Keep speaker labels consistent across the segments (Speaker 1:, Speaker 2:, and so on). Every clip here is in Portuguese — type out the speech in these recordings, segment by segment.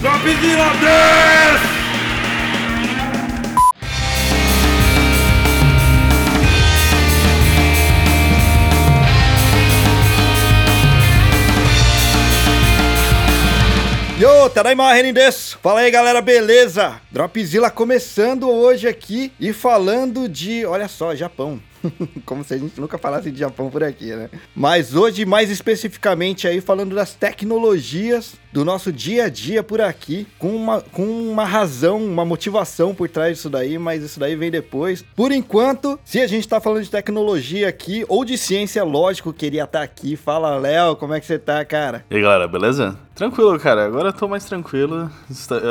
Speaker 1: Dropzilla Dance!
Speaker 2: Yo, Tadaima Renindes! Fala aí galera, beleza? Dropzilla começando hoje aqui e falando de, olha só, Japão. Como se a gente nunca falasse de Japão por aqui, né? Mas hoje, mais especificamente aí, falando das tecnologias do nosso dia a dia por aqui, com uma, com uma razão, uma motivação por trás disso daí, mas isso daí vem depois. Por enquanto, se a gente tá falando de tecnologia aqui, ou de ciência, lógico, queria estar tá aqui. Fala, Léo, como é que você tá, cara?
Speaker 3: E aí, galera, beleza? Tranquilo, cara. Agora eu tô mais tranquilo.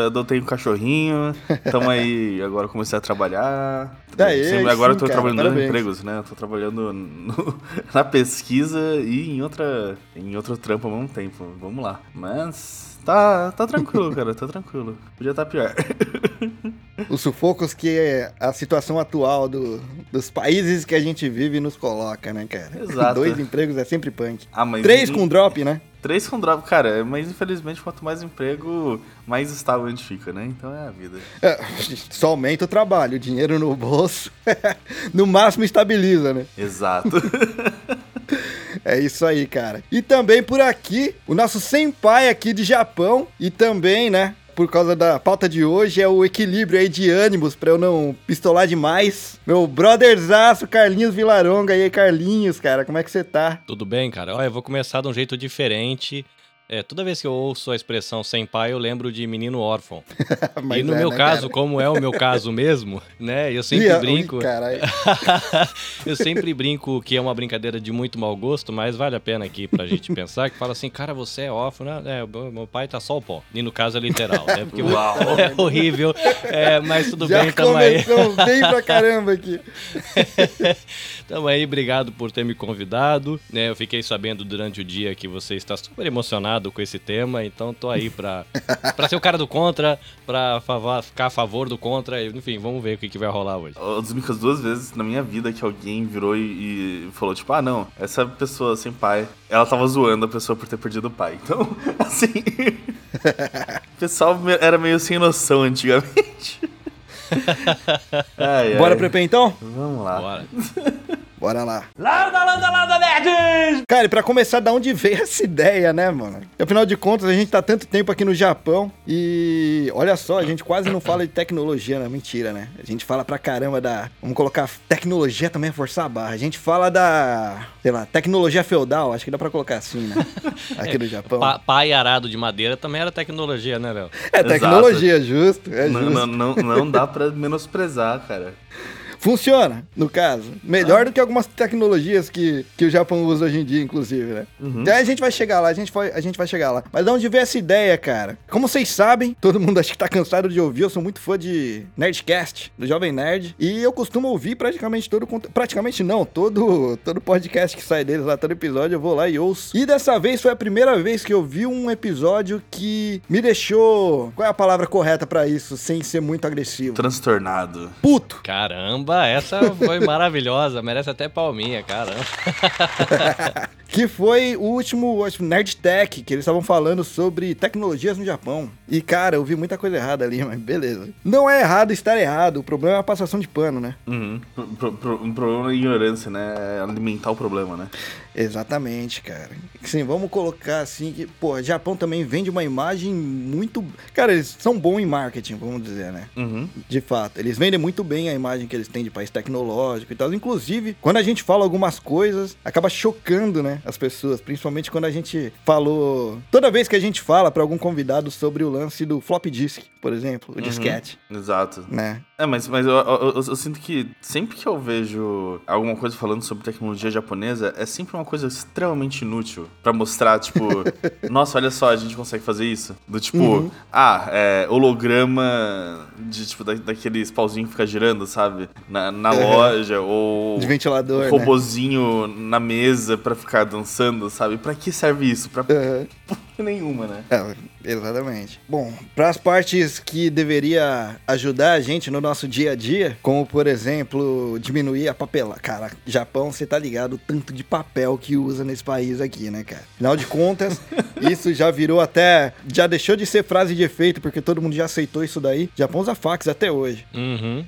Speaker 3: Adotei um cachorrinho. Tamo aí, agora comecei a trabalhar.
Speaker 2: Daí,
Speaker 3: Sempre, agora
Speaker 2: sim,
Speaker 3: eu tô
Speaker 2: cara,
Speaker 3: trabalhando
Speaker 2: parabéns.
Speaker 3: em empregos, né? Eu tô trabalhando no- na pesquisa e em outra em outro trampo ao mesmo tempo. Vamos lá. Mas tá, tá tranquilo, cara. Tá tranquilo. Podia estar pior.
Speaker 2: Os sufocos que a situação atual do- dos países que a gente vive nos coloca, né, cara?
Speaker 3: Exato.
Speaker 2: Dois empregos é sempre punk.
Speaker 3: Ah,
Speaker 2: Três com drop, né?
Speaker 3: Três com drop, cara. Mas infelizmente, quanto mais emprego, mais estável a gente fica, né? Então é a vida.
Speaker 2: É, só aumenta o trabalho, o dinheiro no bolso. no máximo estabiliza, né?
Speaker 3: Exato.
Speaker 2: É isso aí, cara. E também por aqui, o nosso senpai aqui de Japão e também, né, por causa da pauta de hoje, é o equilíbrio aí de ânimos pra eu não pistolar demais. Meu brotherzaço, Carlinhos Vilaronga. E aí, Carlinhos, cara, como é que você tá?
Speaker 4: Tudo bem, cara? Olha, eu vou começar de um jeito diferente. É, toda vez que eu ouço a expressão sem pai, eu lembro de menino órfão. E no
Speaker 2: é,
Speaker 4: meu
Speaker 2: né,
Speaker 4: caso,
Speaker 2: cara?
Speaker 4: como é o meu caso mesmo, né? Eu sempre
Speaker 2: ui,
Speaker 4: brinco.
Speaker 2: caralho.
Speaker 4: eu sempre brinco que é uma brincadeira de muito mau gosto, mas vale a pena aqui pra gente pensar que fala assim, cara, você é órfão, né? É, meu pai tá só o pó. E no caso é literal, né? Porque
Speaker 3: Uau.
Speaker 4: é horrível. É, mas tudo
Speaker 2: Já
Speaker 4: bem, tamo aí.
Speaker 2: bem pra caramba aqui.
Speaker 4: Tamo aí, obrigado por ter me convidado. né? eu fiquei sabendo durante o dia que você está super emocionado com esse tema, então tô aí pra, pra ser o cara do contra, pra fava- ficar a favor do contra. Enfim, vamos ver o que, que vai rolar hoje.
Speaker 3: As únicas duas vezes na minha vida que alguém virou e, e falou, tipo, ah, não, essa pessoa sem pai, ela tava zoando a pessoa por ter perdido o pai. Então, assim. o pessoal era meio sem noção antigamente. Ai,
Speaker 2: Bora
Speaker 3: ai.
Speaker 2: pro EP então?
Speaker 3: Vamos lá.
Speaker 4: Bora.
Speaker 2: Bora lá.
Speaker 1: Landa, landa, landa, nerds!
Speaker 2: Cara, e pra começar, da onde veio essa ideia, né, mano? Afinal de contas, a gente tá tanto tempo aqui no Japão e olha só, a gente quase não fala de tecnologia, né? Mentira, né? A gente fala pra caramba da. Vamos colocar tecnologia também, é forçar a barra. A gente fala da. Sei lá, tecnologia feudal, acho que dá pra colocar assim, né? Aqui no Japão.
Speaker 4: Pa pai arado de madeira também era tecnologia, né, Léo?
Speaker 2: É tecnologia, justo. É
Speaker 3: Não,
Speaker 2: justo.
Speaker 3: não, não, não dá pra menosprezar, cara.
Speaker 2: Funciona, no caso. Melhor do que algumas tecnologias que, que o Japão usa hoje em dia, inclusive, né? Então a gente vai chegar lá, a gente, vai, a gente vai chegar lá. Mas de onde veio essa ideia, cara? Como vocês sabem, todo mundo acho que tá cansado de ouvir, eu sou muito fã de Nerdcast, do Jovem Nerd. E eu costumo ouvir praticamente todo o conteúdo. Praticamente não, todo, todo podcast que sai deles lá, todo episódio, eu vou lá e ouço. E dessa vez foi a primeira vez que eu vi um episódio que me deixou. Qual é a palavra correta pra isso, sem ser muito agressivo?
Speaker 3: Transtornado.
Speaker 2: Puto!
Speaker 4: Caramba, essa foi maravilhosa, merece até palminha, caramba.
Speaker 2: Que foi o último acho, Nerd Tech, que eles estavam falando sobre tecnologias no Japão. E, cara, eu vi muita coisa errada ali, mas beleza. Não é errado estar errado, o problema é a passação de pano, né?
Speaker 3: Uhum. Pro- pro- um problema é ignorância, né? É alimentar o problema, né?
Speaker 2: Exatamente, cara. Sim, vamos colocar assim que, pô, Japão também vende uma imagem muito. Cara, eles são bons em marketing, vamos dizer, né?
Speaker 3: Uhum.
Speaker 2: De fato, eles vendem muito bem a imagem que eles têm de país tecnológico e tal. Inclusive, quando a gente fala algumas coisas, acaba chocando, né, as pessoas. Principalmente quando a gente falou. Toda vez que a gente fala pra algum convidado sobre o lance do flop disk, por exemplo, o disquete,
Speaker 3: Exato.
Speaker 2: né?
Speaker 3: É, mas, mas eu, eu- eu- eu sinto que sempre que eu vejo alguma coisa falando sobre tecnologia japonesa, é sempre uma coisa extremamente inútil pra mostrar, tipo, nossa, olha só, a gente consegue fazer isso. Do tipo,
Speaker 2: Uhum.
Speaker 3: ah, é, holograma de, tipo, da, daqueles pauzinhos que fica girando, sabe? Na, na
Speaker 2: Uhum.
Speaker 3: loja, ou
Speaker 2: De ventilador, né?
Speaker 3: robozinho na mesa pra ficar dançando, sabe? Pra que serve isso? Pra
Speaker 2: Aham.
Speaker 3: Que nenhuma, né?
Speaker 2: É, exatamente. Bom, para as partes que deveria ajudar a gente no nosso dia a dia, como por exemplo, diminuir a papela. Cara, Japão, você tá ligado o tanto de papel que usa nesse país aqui, né, cara? Afinal de contas, isso já virou até. Já deixou de ser frase de efeito, porque todo mundo já aceitou isso daí. Japão usa fax até hoje.
Speaker 4: Uhum.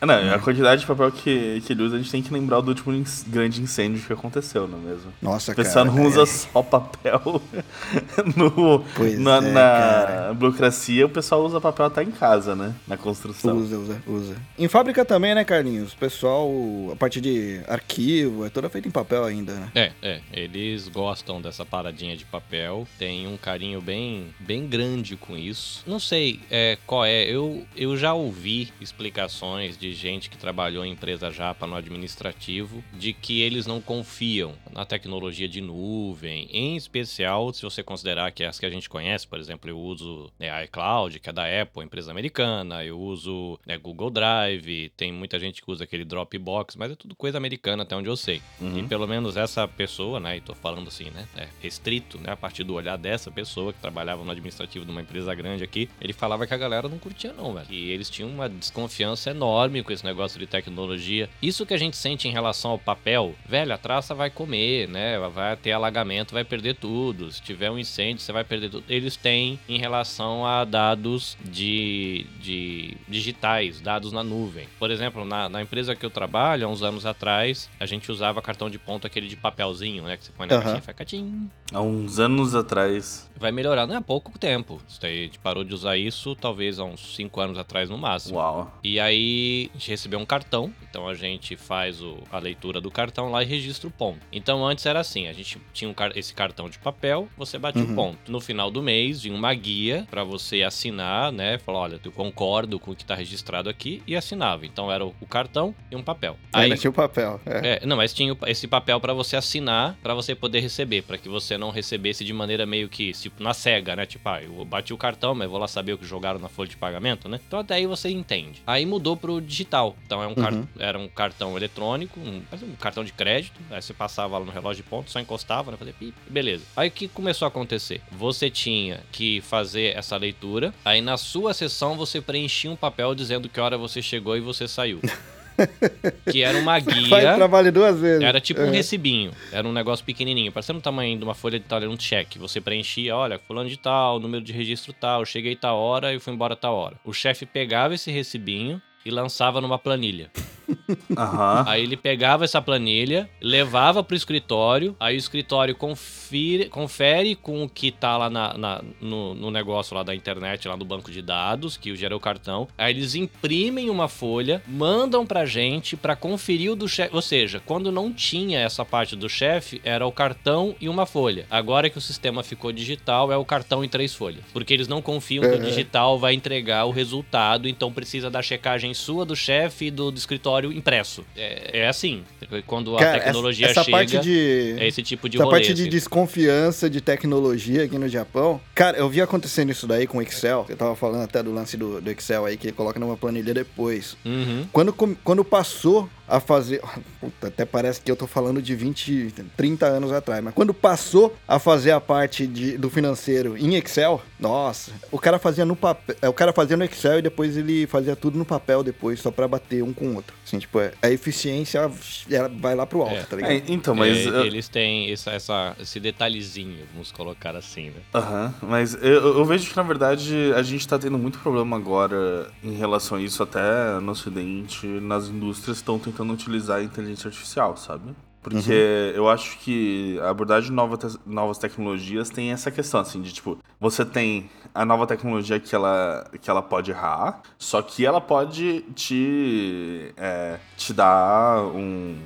Speaker 3: Ah, não, a quantidade de papel que, que ele usa, a gente tem que lembrar do último ins- grande incêndio que aconteceu, não é mesmo?
Speaker 2: Nossa,
Speaker 3: O pessoal
Speaker 2: cara.
Speaker 3: não usa
Speaker 2: é.
Speaker 3: só papel no,
Speaker 2: Pois
Speaker 3: na,
Speaker 2: é,
Speaker 3: na
Speaker 2: cara.
Speaker 3: burocracia, o pessoal usa papel até em casa, né? Na construção.
Speaker 2: Usa, usa, usa. Em fábrica também, né, Carlinhos? O pessoal, a parte de arquivo, é toda feita em papel ainda, né?
Speaker 4: É, é. Eles gostam dessa paradinha de papel. Tem um carinho bem, bem grande com isso. Não sei é, qual é. Eu, eu já ouvi explicações de gente que trabalhou em empresa japa no administrativo de que eles não confiam na tecnologia de nuvem. Em especial, se você considerar que as que a gente conhece, por exemplo, eu uso né, a iCloud, que é da Apple, empresa americana. Eu uso né, Google Drive. Tem muita gente que usa aquele Dropbox, mas é tudo coisa americana até onde eu sei. E pelo menos essa pessoa, né, e tô falando assim, né, é restrito, né, a partir do olhar dessa pessoa que trabalhava no administrativo de uma empresa grande aqui, ele falava que a galera não curtia não, velho. E eles tinham uma desconfiança enorme com esse negócio de tecnologia. Isso que a gente sente em relação ao papel, velho, a traça vai comer, né, vai ter alagamento, vai perder tudo. Se tiver um incêndio, você vai perder tudo. Eles têm em relação a dados de, de digitais, dados na nuvem. Por exemplo, na, na empresa que eu trabalho, há uns anos atrás, a gente usava cartão de ponto aquele de papelzinho, né? Que você põe na
Speaker 2: Aham.
Speaker 4: caixinha e faz catim.
Speaker 3: Há uns anos atrás.
Speaker 4: Vai melhorar, não é há pouco tempo. Isso A gente parou de usar isso talvez há uns 5 anos atrás no máximo.
Speaker 3: Uau.
Speaker 4: E aí a gente recebeu um cartão, então a gente faz o- a leitura do cartão lá e registra o ponto. Então antes era assim, a gente tinha um esse cartão de papel, você batia o ponto. No final do mês vinha uma guia pra você assinar, né? Falar, olha, eu concordo com o que tá registrado aqui e assinava. Então era o, o cartão e um papel.
Speaker 2: Ainda tinha o papel. É.
Speaker 4: É, não, mas tinha esse papel pra você assinar, pra você poder receber, pra que você não recebesse de maneira meio que, tipo, na cega, né? Tipo, ah, eu bati o cartão, mas vou lá saber o que jogaram na folha de pagamento, né? Então até aí você entende. Aí mudou pro digital. Então é um car-
Speaker 2: Uhum.
Speaker 4: era um cartão eletrônico, um, um cartão de crédito. Aí você passava lá no relógio de ponto, só encostava, né? Fazia pip, beleza. Aí o que começou a acontecer? Você tinha que fazer essa leitura, aí na sua sessão você preenchia um papel dizendo que hora você chegou e você saiu. que era uma guia.
Speaker 2: Faz trabalho duas vezes.
Speaker 4: Era tipo um
Speaker 2: É.
Speaker 4: recibinho. Era um negócio pequenininho, parecendo o tamanho de uma folha de tal, era um cheque. Você preenchia, olha, fulano de tal, número de registro tal, cheguei tal hora e fui embora tal hora. O chefe pegava esse recibinho e lançava numa planilha.
Speaker 3: Aham.
Speaker 4: Aí ele pegava essa planilha, levava pro escritório, aí o escritório confere, confere com o que tá lá na, na- no, no negócio lá da internet, lá do banco de dados, que gera o cartão. Aí eles imprimem uma folha, mandam pra gente pra conferir o do chefe. Ou seja, quando não tinha essa parte do chefe, era o cartão e uma folha. Agora que o sistema ficou digital, é o cartão e três folhas. Porque eles não confiam que o digital vai entregar o resultado, então precisa da checagem sua, do chefe e do, do escritório impresso. É, é assim. Quando a
Speaker 2: Cara,
Speaker 4: tecnologia
Speaker 2: essa, essa
Speaker 4: chega,
Speaker 2: parte de.
Speaker 4: é esse tipo de
Speaker 2: essa
Speaker 4: rolê.
Speaker 2: parte de
Speaker 4: assim.
Speaker 2: desconfiança de tecnologia aqui no Japão. Cara, eu vi acontecendo isso daí com o Excel. Eu tava falando até do lance do, do Excel aí, que ele coloca numa planilha depois.
Speaker 4: Uhum.
Speaker 2: Quando, quando passou a fazer. Puta, até parece que eu tô falando de 20, 30 anos atrás, mas quando passou a fazer a parte de, do financeiro em Excel, nossa, o cara fazia no papel. O cara fazia no Excel e depois ele fazia tudo no papel depois, só pra bater um com o outro. Assim, tipo, é- a eficiência ela vai lá pro alto,
Speaker 4: É.
Speaker 2: tá ligado?
Speaker 3: É, então, mas.
Speaker 4: É,
Speaker 3: eu-
Speaker 4: Eles têm essa, essa- esse detalhezinho, vamos colocar assim, né?
Speaker 3: Aham, mas eu, eu vejo que na verdade a gente tá tendo muito problema agora em relação a isso, até no ocidente, nas indústrias estão tentando utilizar a inteligência artificial, sabe? Porque eu acho que a abordagem de nova te- novas tecnologias tem essa questão, assim, de tipo, você tem a nova tecnologia que ela, que ela pode errar, só que ela pode te, é, te dar um,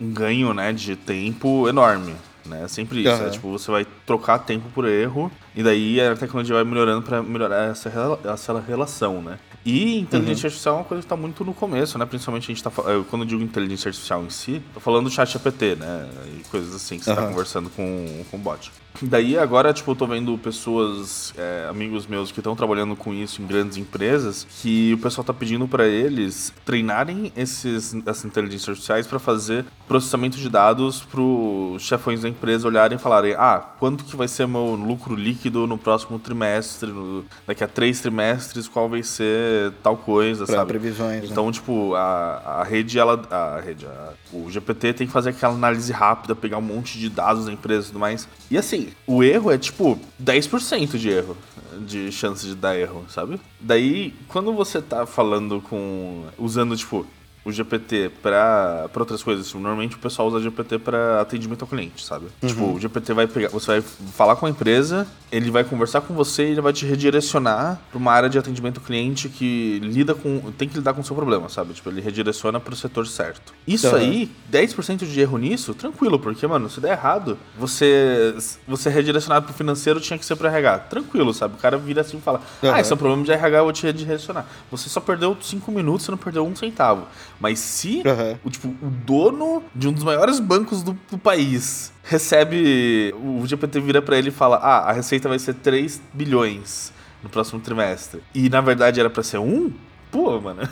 Speaker 3: um ganho, né, de tempo enorme. Né? É sempre isso.
Speaker 2: Aham.
Speaker 3: É, tipo, você vai trocar tempo por erro, e daí a tecnologia vai melhorando pra melhorar essa, essa relação, né? E inteligência artificial é uma coisa que tá muito no começo, né? Principalmente a gente tá Quando eu digo inteligência artificial em si, tô falando do chat GPT, né? E coisas assim que você tá
Speaker 2: Aham.
Speaker 3: conversando com, com o bot. Daí agora, tipo, eu tô vendo pessoas, é, amigos meus que estão trabalhando com isso em grandes empresas, que o pessoal tá pedindo para eles treinarem esses, essas inteligências artificiais para fazer processamento de dados pros chefões da empresa olharem e falarem, ah, quanto que vai ser meu lucro líquido no próximo trimestre, no, daqui a três trimestres, qual vai ser tal coisa,
Speaker 2: Pra
Speaker 3: sabe?
Speaker 2: previsões, né?
Speaker 3: Então, tipo, a, a rede, ela. A rede, a- o GPT tem que fazer aquela análise rápida, pegar um monte de dados da empresa e tudo mais. E assim, o erro é tipo 10% de erro, de chance de dar erro, sabe? Daí, quando você tá falando com. usando, tipo, o GPT pra, pra outras coisas, tipo, normalmente o pessoal usa GPT pra atendimento ao cliente, sabe? Tipo, o GPT vai pegar. Você vai falar com a empresa, ele vai conversar com você e ele vai te redirecionar pra uma área de atendimento ao cliente que lida com. tem que lidar com o seu problema, sabe? Tipo, ele redireciona pro setor certo. Isso
Speaker 2: Aham.
Speaker 3: aí, 10% de erro nisso, tranquilo, porque, mano, se der errado, você. Você é redirecionado pro financeiro tinha que ser pro RH. Tranquilo, sabe? O cara vira assim e fala:
Speaker 2: Aham.
Speaker 3: Ah, esse é um problema de RH, eu vou te redirecionar. Você só perdeu 5 minutos, você não perdeu um centavo. Mas se
Speaker 2: Aham.
Speaker 3: o, tipo, o dono de um dos maiores bancos do, do país recebe. O GPT vira pra ele e fala: Ah, a receita vai ser 3 bilhões no próximo trimestre. E na verdade era pra ser um? Pô, mano.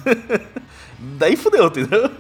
Speaker 3: Daí fudeu, entendeu?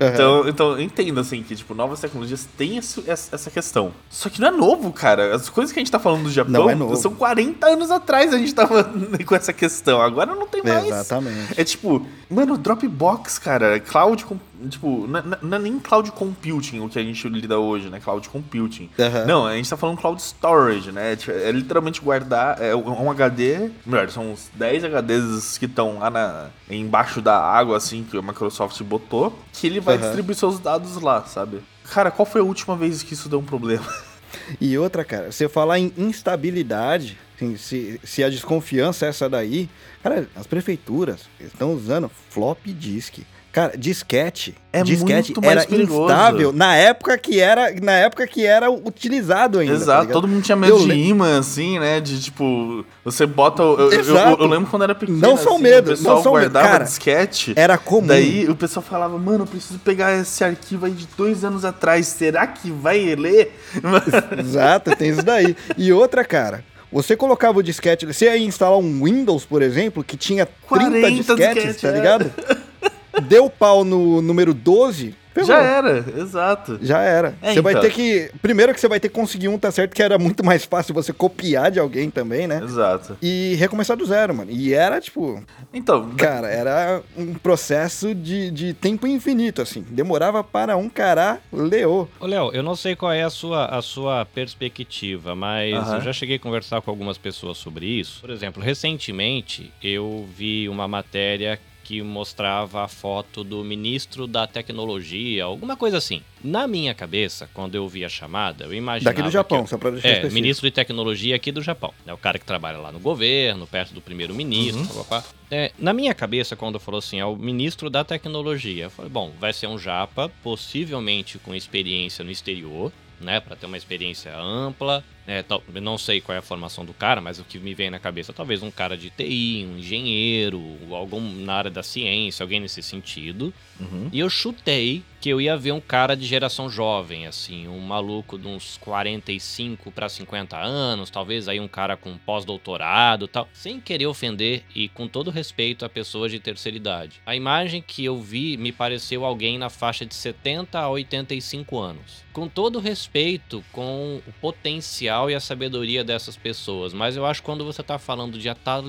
Speaker 3: Então, então eu entendo, assim, que, tipo, novas tecnologias têm esse- essa questão. Só que não é novo, cara. As coisas que a gente tá falando do Japão
Speaker 2: Não é
Speaker 3: são 40 anos atrás a gente tava com essa questão. Agora não tem mais.
Speaker 2: Exatamente.
Speaker 3: É tipo, mano, Dropbox, cara, cloud, tipo, não, não- não é nem cloud computing o que a gente lida hoje, né? Cloud computing.
Speaker 2: Aham.
Speaker 3: Não, a gente tá falando cloud storage, né? Tipo, É literalmente guardar é um HD, melhor, são uns 10 HDs que estão lá na, embaixo da água, assim, que a Microsoft botou, que ele vai
Speaker 2: Aham.
Speaker 3: distribuir seus dados lá, sabe? Cara, qual foi a última vez que isso deu um problema?
Speaker 2: E outra, cara, você falar em instabilidade, assim, se, se a desconfiança é essa daí, cara, as prefeituras estão usando flop disk. Cara, disquete,
Speaker 3: É
Speaker 2: disquete
Speaker 3: muito mais
Speaker 2: era
Speaker 3: perigoso.
Speaker 2: instável na época que era, na época que era utilizado ainda. tá
Speaker 3: Exato,
Speaker 2: ligado?
Speaker 3: todo mundo tinha medo
Speaker 2: Eu
Speaker 3: de imã, assim, né? De tipo, você bota. Eu, eu, eu, lembro quando era pequeno.
Speaker 2: Não são
Speaker 3: assim,
Speaker 2: medo,
Speaker 3: O pessoal
Speaker 2: não são medo.
Speaker 3: guardava
Speaker 2: Cara,
Speaker 3: disquete.
Speaker 2: Era comum.
Speaker 3: Daí o pessoal falava, mano, eu preciso pegar esse arquivo aí de dois anos atrás. Será que vai ler?
Speaker 2: Exato, tem isso daí. E outra, cara, você colocava o disquete, você ia instalar um Windows, por exemplo, que tinha 30
Speaker 3: 40
Speaker 2: disquetes,
Speaker 3: disquete,
Speaker 2: tá
Speaker 3: é.
Speaker 2: Deu pau no número 12, ferrou.
Speaker 3: Já era, exato.
Speaker 2: Já era.
Speaker 3: É,
Speaker 2: você vai
Speaker 3: então.
Speaker 2: ter que. Primeiro que você vai ter que conseguir um, tá certo, que era muito mais fácil você copiar de alguém também, né?
Speaker 3: Exato.
Speaker 2: E recomeçar do zero, mano. E era, tipo,
Speaker 3: Então,
Speaker 2: cara, era um processo de, de tempo infinito, assim. Demorava para um cará leô.
Speaker 4: Ô, Léo, eu não sei qual é a sua, a sua perspectiva, mas eu já cheguei a conversar com algumas pessoas sobre isso. Por exemplo, recentemente eu vi uma matéria que mostrava a foto do ministro da tecnologia, alguma coisa assim. Na minha cabeça, quando eu vi a chamada, eu imaginava
Speaker 2: Daqui do Japão,
Speaker 4: que
Speaker 2: só pra deixar
Speaker 4: é,
Speaker 2: específico.
Speaker 4: ministro de tecnologia aqui do Japão. É o cara que trabalha lá no governo, perto do primeiro-ministro.
Speaker 2: Uhum.
Speaker 4: É, na minha cabeça, quando falou assim, é o ministro da tecnologia, eu falei, bom, vai ser um japa, possivelmente com experiência no exterior, né, para ter uma experiência ampla. É, tal- não sei qual é a formação do cara, mas o que me vem na cabeça, talvez um cara de TI, um engenheiro, algum na área da ciência, alguém nesse sentido.
Speaker 3: Uhum.
Speaker 4: E eu chutei que eu ia ver um cara de geração jovem, assim, um maluco de uns 45 para 50 anos, talvez aí um cara com pós-doutorado tal, sem querer ofender e com todo respeito a pessoas de terceira idade. A imagem que eu vi me pareceu alguém na faixa de 70 a 85 anos. Com todo respeito com o potencial e a sabedoria dessas pessoas, mas eu acho que quando você está falando de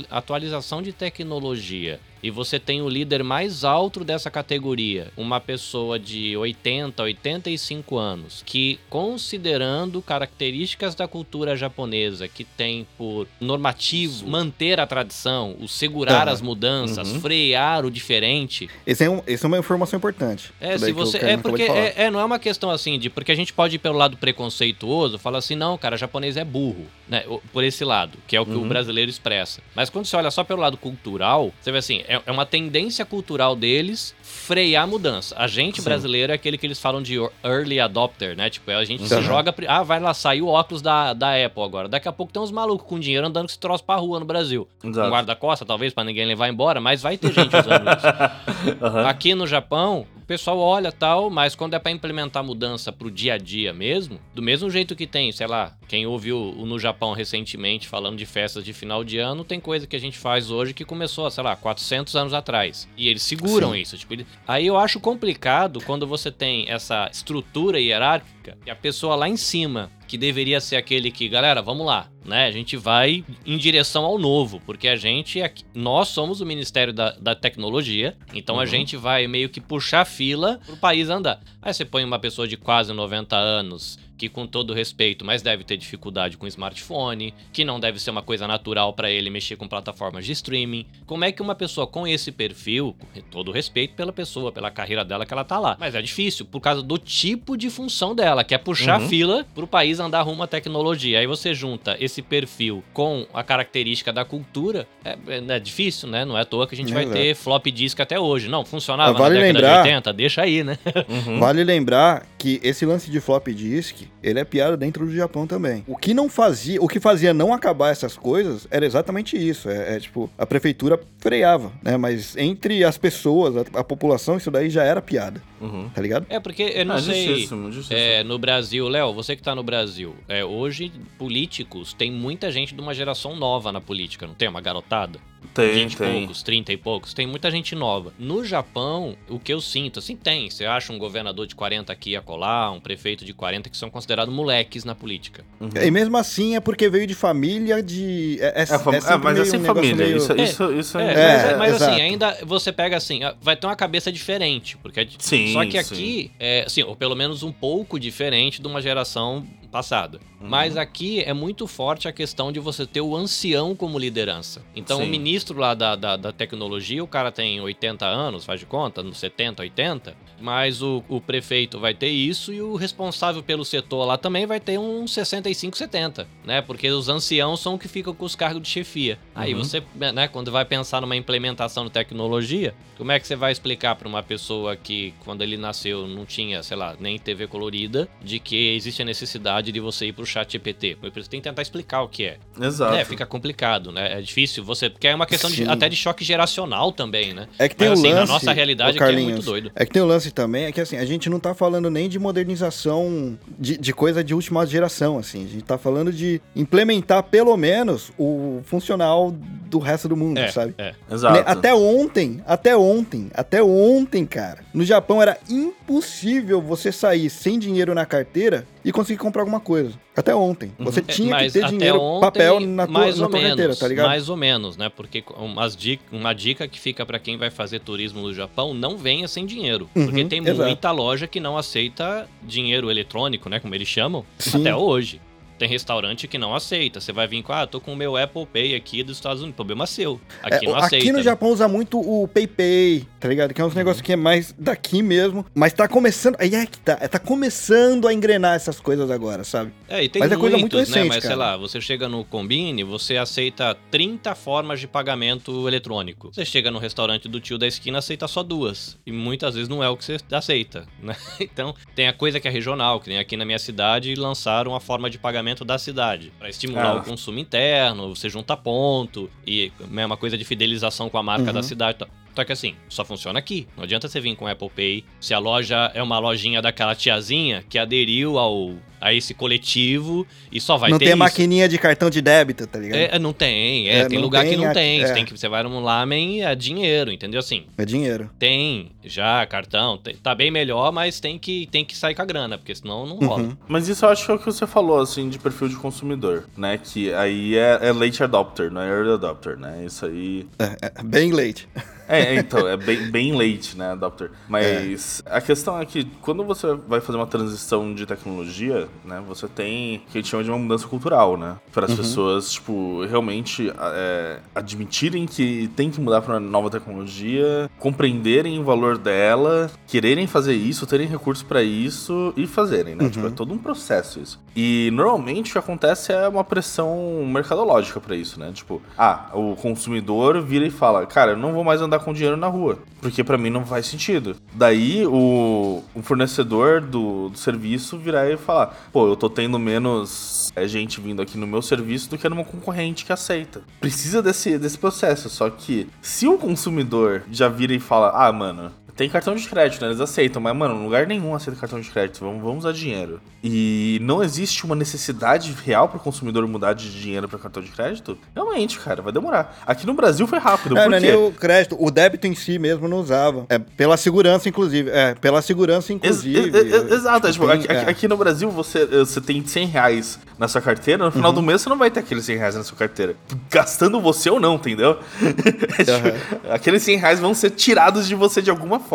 Speaker 4: atualização de tecnologia e você tem o líder mais alto dessa categoria, uma pessoa de 80, 85 anos, que considerando características da cultura japonesa que tem por normativo manter a tradição, o segurar
Speaker 2: Aham.
Speaker 4: as mudanças,
Speaker 3: Uhum.
Speaker 4: frear o diferente,
Speaker 2: Esse é, um, esse é uma informação importante.
Speaker 4: é, se
Speaker 2: o
Speaker 4: você. É porque é, é, não é uma questão assim de. Porque a gente pode ir pelo lado preconceituoso, falar assim, não, cara, japonês é burro, né? o- Por esse lado, que é o que o
Speaker 3: Uhum.
Speaker 4: brasileiro expressa. Mas quando você olha só pelo lado cultural, você vê assim, é, é uma tendência cultural deles frear a mudança. A gente
Speaker 3: Sim.
Speaker 4: brasileiro é aquele que eles falam de early adopter, né? Tipo, a gente se
Speaker 2: Uhum.
Speaker 4: joga. pri- Ah, vai lá, saiu o óculos da, da Apple agora. Daqui a pouco tem uns malucos com dinheiro andando com esse troço pra rua no Brasil.
Speaker 3: Exato.
Speaker 4: Um guarda-costa, talvez, pra ninguém levar embora, mas vai ter gente usando isso.
Speaker 3: Aham.
Speaker 4: Aqui no Japão, pessoal olha tal, mas quando é para implementar mudança pro dia a dia mesmo, do mesmo jeito que tem, sei lá, quem ouviu no Japão recentemente falando de festas de final de ano, tem coisa que a gente faz hoje que começou, sei lá, 400 anos atrás. E eles seguram Sim. isso. Tipo, ele... Aí eu acho complicado quando você tem essa estrutura hierárquica e a pessoa lá em cima que deveria ser aquele que, galera, vamos lá, né? A gente vai em direção ao novo, porque a gente, é, nós somos o Ministério da, da Tecnologia, então uhum. a gente vai meio que puxar fila pro país andar. Aí você põe uma pessoa de quase 90 anos que com todo respeito, mas deve ter dificuldade com smartphone, que não deve ser uma coisa natural para ele mexer com plataformas de streaming. Como é que uma pessoa com esse perfil, com todo respeito pela pessoa, pela carreira dela que ela tá lá, mas é difícil por causa do tipo de função dela, que é puxar uhum. fila pro país andar rumo à tecnologia. Aí você junta esse perfil com a característica da cultura, é, é, é difícil, né? Não é à toa que a gente é vai ter flop disk até hoje. Não, funcionava
Speaker 2: vale
Speaker 4: na década
Speaker 2: lembrar,
Speaker 4: de 80, deixa aí, né?
Speaker 2: Uhum. Vale lembrar que esse lance de flop disk ele é piada dentro do Japão também. O que não fazia, o que fazia não acabar essas coisas era exatamente isso. É, é tipo, a prefeitura freava, né? Mas entre as pessoas, a, a população, isso daí já era piada. Uhum. Tá ligado?
Speaker 4: É, porque eu não ah, sei. Justíssimo, justíssimo. É, no Brasil, Léo, você que tá no Brasil, é, hoje políticos, tem muita gente de uma geração nova na política, não tem? Uma garotada?
Speaker 3: Tem,
Speaker 4: 20
Speaker 3: tem.
Speaker 4: e poucos, 30 e poucos. Tem muita gente nova. No Japão, o que eu sinto, assim, tem. Você acha um governador de 40 aqui a colar, um prefeito de 40 que são considerados moleques na política.
Speaker 2: Uhum. E mesmo assim é porque veio de família de. É, é, é, fam...
Speaker 3: é mas é sem um família. Meio... Isso, isso, isso é.
Speaker 4: é mas, mas assim, ainda você pega assim, vai ter uma cabeça diferente. Porque sim, Só que aqui, é, assim, ou pelo menos um pouco diferente de uma geração passada. Uhum. Mas aqui é muito forte a questão de você ter o ancião como liderança. Então, Sim. o ministro lá da, da, da, tecnologia, o cara tem 80 anos, faz de conta, nos 70, 80, mas o, o prefeito vai ter isso e o responsável pelo setor lá também vai ter uns 65, 70, né? Porque os anciãos são os que ficam com os cargos de chefia. Uhum. Aí você, né, quando vai pensar numa implementação de tecnologia, como é que você vai explicar para uma pessoa que, quando ele nasceu, não tinha, sei lá, nem TV colorida, de que existe a necessidade de você ir pro chat GPT? Você tem que tentar explicar o que é.
Speaker 3: Exato.
Speaker 4: É, fica complicado, né? É difícil você. Porque é uma questão de, até de choque geracional também, né?
Speaker 2: É que tem
Speaker 4: Mas,
Speaker 2: assim,
Speaker 4: lance, na nossa realidade aqui é muito doido.
Speaker 2: É que tem o um lance também, é que assim, a gente não tá falando nem de modernização de, de coisa de última geração, assim. A gente tá falando de implementar pelo menos o funcional do resto do mundo,
Speaker 4: é,
Speaker 2: sabe?
Speaker 4: É.
Speaker 3: Exato.
Speaker 2: Até ontem, até ontem, até ontem, cara, no Japão era impossível você sair sem dinheiro na carteira e conseguir comprar alguma coisa. Até ontem. Uhum. Você tinha Mas que ter dinheiro, ontem, papel na tua, mais na tua carteira, tá ligado?
Speaker 4: Mais ou menos, né? Porque umas dica, uma dica que fica para quem vai fazer turismo no Japão, não venha sem dinheiro. Uhum, porque tem exato. muita loja que não aceita dinheiro eletrônico, né? Como eles chamam, Sim. até hoje. Tem restaurante que não aceita. Você vai vir com, ah, tô com o meu Apple Pay aqui dos Estados Unidos. Problema seu. Aqui é, não aceita.
Speaker 2: Aqui no Japão usa muito o PayPay, tá ligado? Que é uns uhum. negócios que é mais daqui mesmo. Mas tá começando. Aí é que tá. Tá começando a engrenar essas coisas agora, sabe?
Speaker 4: É, e tem Mas muitos, é coisa muito né? recente, né? Mas cara. sei lá, você chega no Combine, você aceita 30 formas de pagamento eletrônico. Você chega no restaurante do tio da esquina, aceita só duas. E muitas vezes não é o que você aceita, né? Então, tem a coisa que é regional, que nem aqui na minha cidade lançaram a forma de pagamento da cidade, para estimular ah. o consumo interno, você junta ponto e é uma coisa de fidelização com a marca uhum. da cidade. Só que assim, só funciona aqui. Não adianta você vir com Apple Pay. Se a loja é uma lojinha daquela tiazinha que aderiu ao a esse coletivo e só vai
Speaker 2: não
Speaker 4: ter
Speaker 2: tem
Speaker 4: isso.
Speaker 2: maquininha de cartão de débito, tá ligado?
Speaker 4: É, não tem. É, é tem lugar tem, que não tem. É. Você, tem que, você vai no Lamen, é dinheiro, entendeu? Assim.
Speaker 2: É dinheiro.
Speaker 4: Tem já cartão. Tem, tá bem melhor, mas tem que, tem que sair com a grana, porque senão não rola. Uhum.
Speaker 3: Mas isso eu acho que é o que você falou, assim, de perfil de consumidor, né? Que aí é, é late adopter, não é early adopter, né? Isso aí...
Speaker 2: É, é bem late.
Speaker 3: É, então, é bem, bem late, né, adopter. Mas é. a questão é que quando você vai fazer uma transição de tecnologia, né, você tem o que a gente chama de uma mudança cultural, né? Para as uhum. pessoas, tipo, realmente é, admitirem que tem que mudar para uma nova tecnologia, compreenderem o valor dela, quererem fazer isso, terem recursos para isso e fazerem, né? Uhum. Tipo, é todo um processo isso. E normalmente o que acontece é uma pressão mercadológica para isso, né? Tipo, ah, o consumidor vira e fala, cara, eu não vou mais andar andar com dinheiro na rua. Porque para mim não faz sentido. Daí o, o fornecedor do, do, serviço virar e falar: pô, eu tô tendo menos é, gente vindo aqui no meu serviço do que numa concorrente que aceita. Precisa desse, desse processo. Só que se o consumidor já vira e fala: ah, mano, Tem cartão de crédito, né? Eles aceitam, mas, mano, lugar nenhum aceita cartão de crédito. Vamos, vamos usar dinheiro. E não existe uma necessidade real pro consumidor mudar de dinheiro pra cartão de crédito? Realmente, cara, vai demorar. Aqui no Brasil foi rápido.
Speaker 2: É,
Speaker 3: por
Speaker 2: não é nem o crédito, o débito em si mesmo não usava. É pela segurança, inclusive. É, pela segurança, inclusive.
Speaker 3: ex- ex- Exato, tipo,
Speaker 2: Tem-
Speaker 3: aqui,
Speaker 2: é.
Speaker 3: aqui no Brasil você, você tem 100 reais na sua carteira, no final do mês você não vai ter aqueles 100 reais na sua carteira. Gastando você ou não, entendeu? É, tipo, Aqueles 100 reais vão ser tirados de você de alguma forma.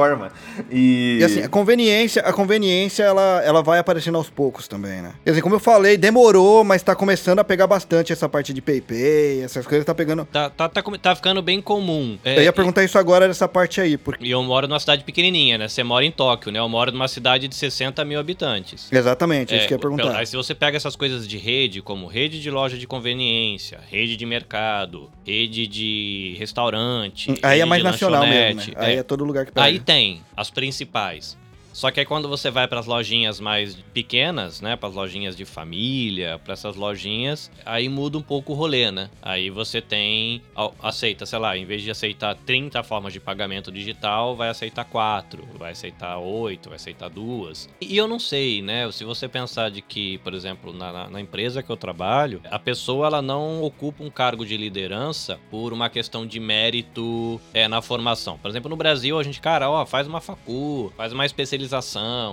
Speaker 3: E,
Speaker 2: E assim, a conveniência, a conveniência ela, ela vai aparecendo aos poucos também, né? Quer dizer, como eu falei, demorou, mas tá começando a pegar bastante essa parte de PayPay, essas coisas tá pegando.
Speaker 4: Tá, tá, tá, tá ficando bem comum. É,
Speaker 2: eu ia perguntar isso agora dessa parte aí, porque
Speaker 4: E eu moro numa cidade pequenininha, né? Você mora em Tóquio, né? Eu moro numa cidade de 60 mil habitantes.
Speaker 2: exatamente, é isso que eu ia perguntar.
Speaker 4: Aí se você pega essas coisas de rede, como rede de loja de conveniência, rede de mercado, rede de restaurante,
Speaker 2: Aí é mais
Speaker 4: de
Speaker 2: nacional mesmo, né? Aí
Speaker 4: é.
Speaker 2: é todo lugar que pega.
Speaker 4: Aí tem as principais. Só que aí quando você vai para as lojinhas mais pequenas, né, para as lojinhas de família, para essas lojinhas, aí muda um pouco o rolê, né? Aí você tem aceita, sei lá, em vez de aceitar 30 formas de pagamento digital, vai aceitar 4, vai aceitar 8, vai aceitar duas. E eu não sei, né? Se você pensar de que, por exemplo, na- na empresa que eu trabalho, a pessoa ela não ocupa um cargo de liderança por uma questão de mérito é, na formação. Por exemplo, no Brasil, a gente, cara, ó, faz uma facu, faz uma especialização,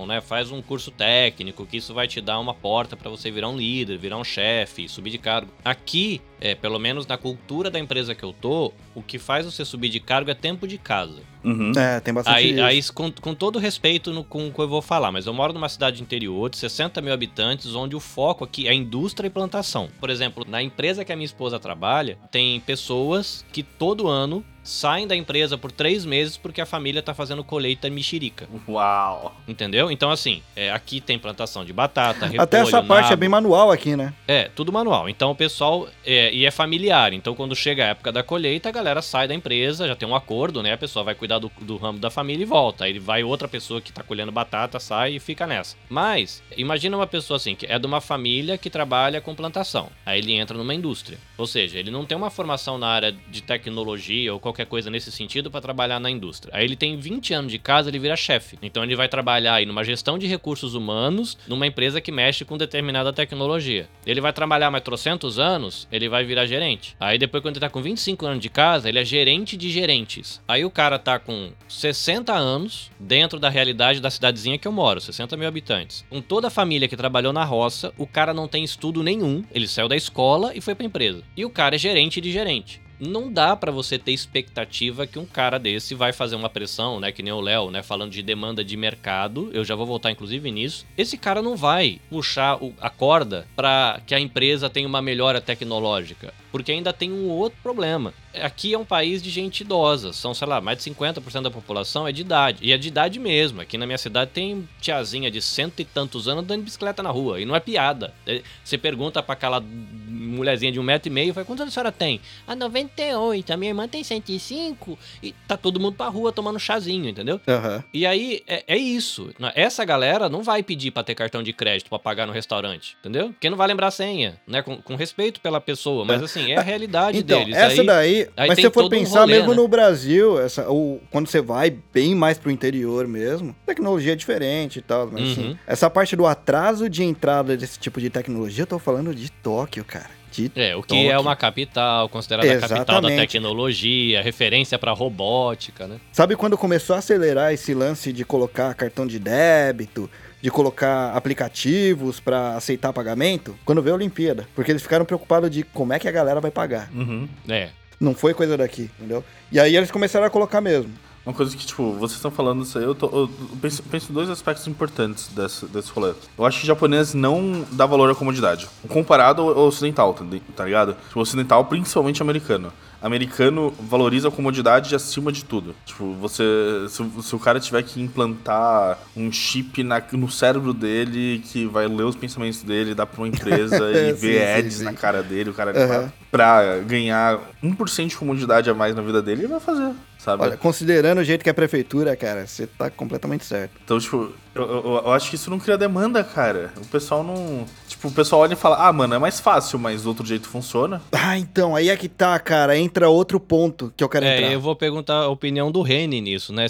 Speaker 4: né? Faz um curso técnico, que isso vai te dar uma porta para você virar um líder, virar um chefe, subir de cargo. Aqui, é, pelo menos na cultura da empresa que eu tô, o que faz você subir de cargo é tempo de casa.
Speaker 3: Uhum.
Speaker 2: É, tem bastante
Speaker 4: Aí,
Speaker 2: isso.
Speaker 4: aí com, com todo respeito no, com o que eu vou falar, mas eu moro numa cidade interior de 60 mil habitantes, onde o foco aqui é indústria e plantação. Por exemplo, na empresa que a minha esposa trabalha, tem pessoas que todo ano saem da empresa por três meses porque a família tá fazendo colheita mexerica.
Speaker 3: Uau.
Speaker 4: Entendeu? Então, assim, é, aqui tem plantação de batata, repolho,
Speaker 2: Até essa parte é
Speaker 4: nabo.
Speaker 2: bem manual aqui, né?
Speaker 4: É, tudo manual. Então o pessoal. É, e é familiar. Então quando chega a época da colheita, a galera sai da empresa, já tem um acordo, né? A pessoa vai cuidar do, do ramo da família e volta. Aí vai outra pessoa que tá colhendo batata, sai e fica nessa. Mas, imagina uma pessoa assim, que é de uma família que trabalha com plantação. Aí ele entra numa indústria. Ou seja, ele não tem uma formação na área de tecnologia ou qualquer coisa nesse sentido para trabalhar na indústria. Aí ele tem 20 anos de casa, ele vira chefe. Então ele vai trabalhar aí numa gestão de recursos humanos numa empresa que mexe com determinada tecnologia. Ele vai trabalhar mais trocentos anos, ele vai virar gerente. Aí depois, quando ele tá com 25 anos de casa, ele é gerente de gerentes. Aí o cara tá com 60 anos dentro da realidade da cidadezinha que eu moro, 60 mil habitantes. Com toda a família que trabalhou na roça, o cara não tem estudo nenhum, ele saiu da escola e foi pra empresa. E o cara é gerente de gerente não dá pra você ter expectativa que um cara desse vai fazer uma pressão, né, que nem o Léo, né, falando de demanda de mercado. Eu já vou voltar inclusive nisso. Esse cara não vai puxar a corda pra que a empresa tenha uma melhora tecnológica, porque ainda tem um outro problema. Aqui é um país de gente idosa, são, sei lá, mais de 50% da população é de idade, e é de idade mesmo. Aqui na minha cidade tem tiazinha de cento e tantos anos andando de bicicleta na rua, e não é piada. É, Você pergunta pra aquela mulherzinha de um metro e meio, fala, quantos anos a senhora tem? Ah, 98, a minha irmã tem 105, e tá todo mundo pra rua tomando chazinho, entendeu?
Speaker 2: Aham.
Speaker 4: E aí, é, é isso. Essa galera não vai pedir pra ter cartão de crédito pra pagar no restaurante, entendeu? Porque não vai lembrar a senha, né? Com, com respeito pela pessoa, mas assim, é a realidade
Speaker 2: Então,
Speaker 4: deles.
Speaker 2: essa
Speaker 4: Aí-
Speaker 2: daí,
Speaker 4: aí
Speaker 2: mas se você for
Speaker 4: todo um
Speaker 2: pensar
Speaker 4: rolê,
Speaker 2: mesmo
Speaker 4: né?
Speaker 2: no Brasil, essa, ou quando você vai bem mais pro interior mesmo, tecnologia é diferente e tal, mas assim,
Speaker 4: Uhum.
Speaker 2: essa parte do atraso de entrada desse tipo de tecnologia, eu tô falando de Tóquio, cara. De
Speaker 4: É, o que
Speaker 2: Tóquio.
Speaker 4: é uma capital, considerada a capital da
Speaker 2: Exatamente.
Speaker 4: tecnologia, referência pra robótica, né?
Speaker 2: Sabe quando começou a acelerar esse lance de colocar cartão de débito, de colocar aplicativos pra aceitar pagamento? Quando veio a Olimpíada, porque eles ficaram preocupados de como é que a galera vai pagar.
Speaker 3: Uhum.
Speaker 4: É.
Speaker 2: Não foi coisa daqui, entendeu? E aí eles começaram a colocar mesmo.
Speaker 3: Uma coisa que, tipo, vocês estão falando isso aí, eu, tô, eu penso, penso em dois aspectos importantes desse, desse rolê. Eu acho que o japonês não dá valor à comodidade. Comparado ao ocidental, tá, tá ligado? Tipo, o ocidental, principalmente americano. Americano valoriza a comodidade acima de tudo. Tipo, você. Se, se o cara tiver que implantar um chip na- no cérebro dele que vai ler os pensamentos dele, dar pra uma empresa e
Speaker 2: Sim,
Speaker 3: ver
Speaker 2: sim,
Speaker 3: ads
Speaker 2: sim.
Speaker 3: na cara dele, o cara
Speaker 2: Aham.
Speaker 3: pra ganhar 1% de comodidade a mais na vida dele, ele vai fazer, sabe?
Speaker 2: Olha, considerando o jeito que é a prefeitura, cara, você tá completamente certo.
Speaker 3: Então, tipo, Eu, eu, eu acho que isso não cria demanda, cara. O pessoal não. Tipo, o pessoal olha e fala, ah, mano, é mais fácil, mas do outro jeito funciona.
Speaker 2: Ah, então, aí é que tá, cara. Entra outro ponto que eu quero entrar.
Speaker 4: É, eu vou perguntar a opinião do Reni nisso, né?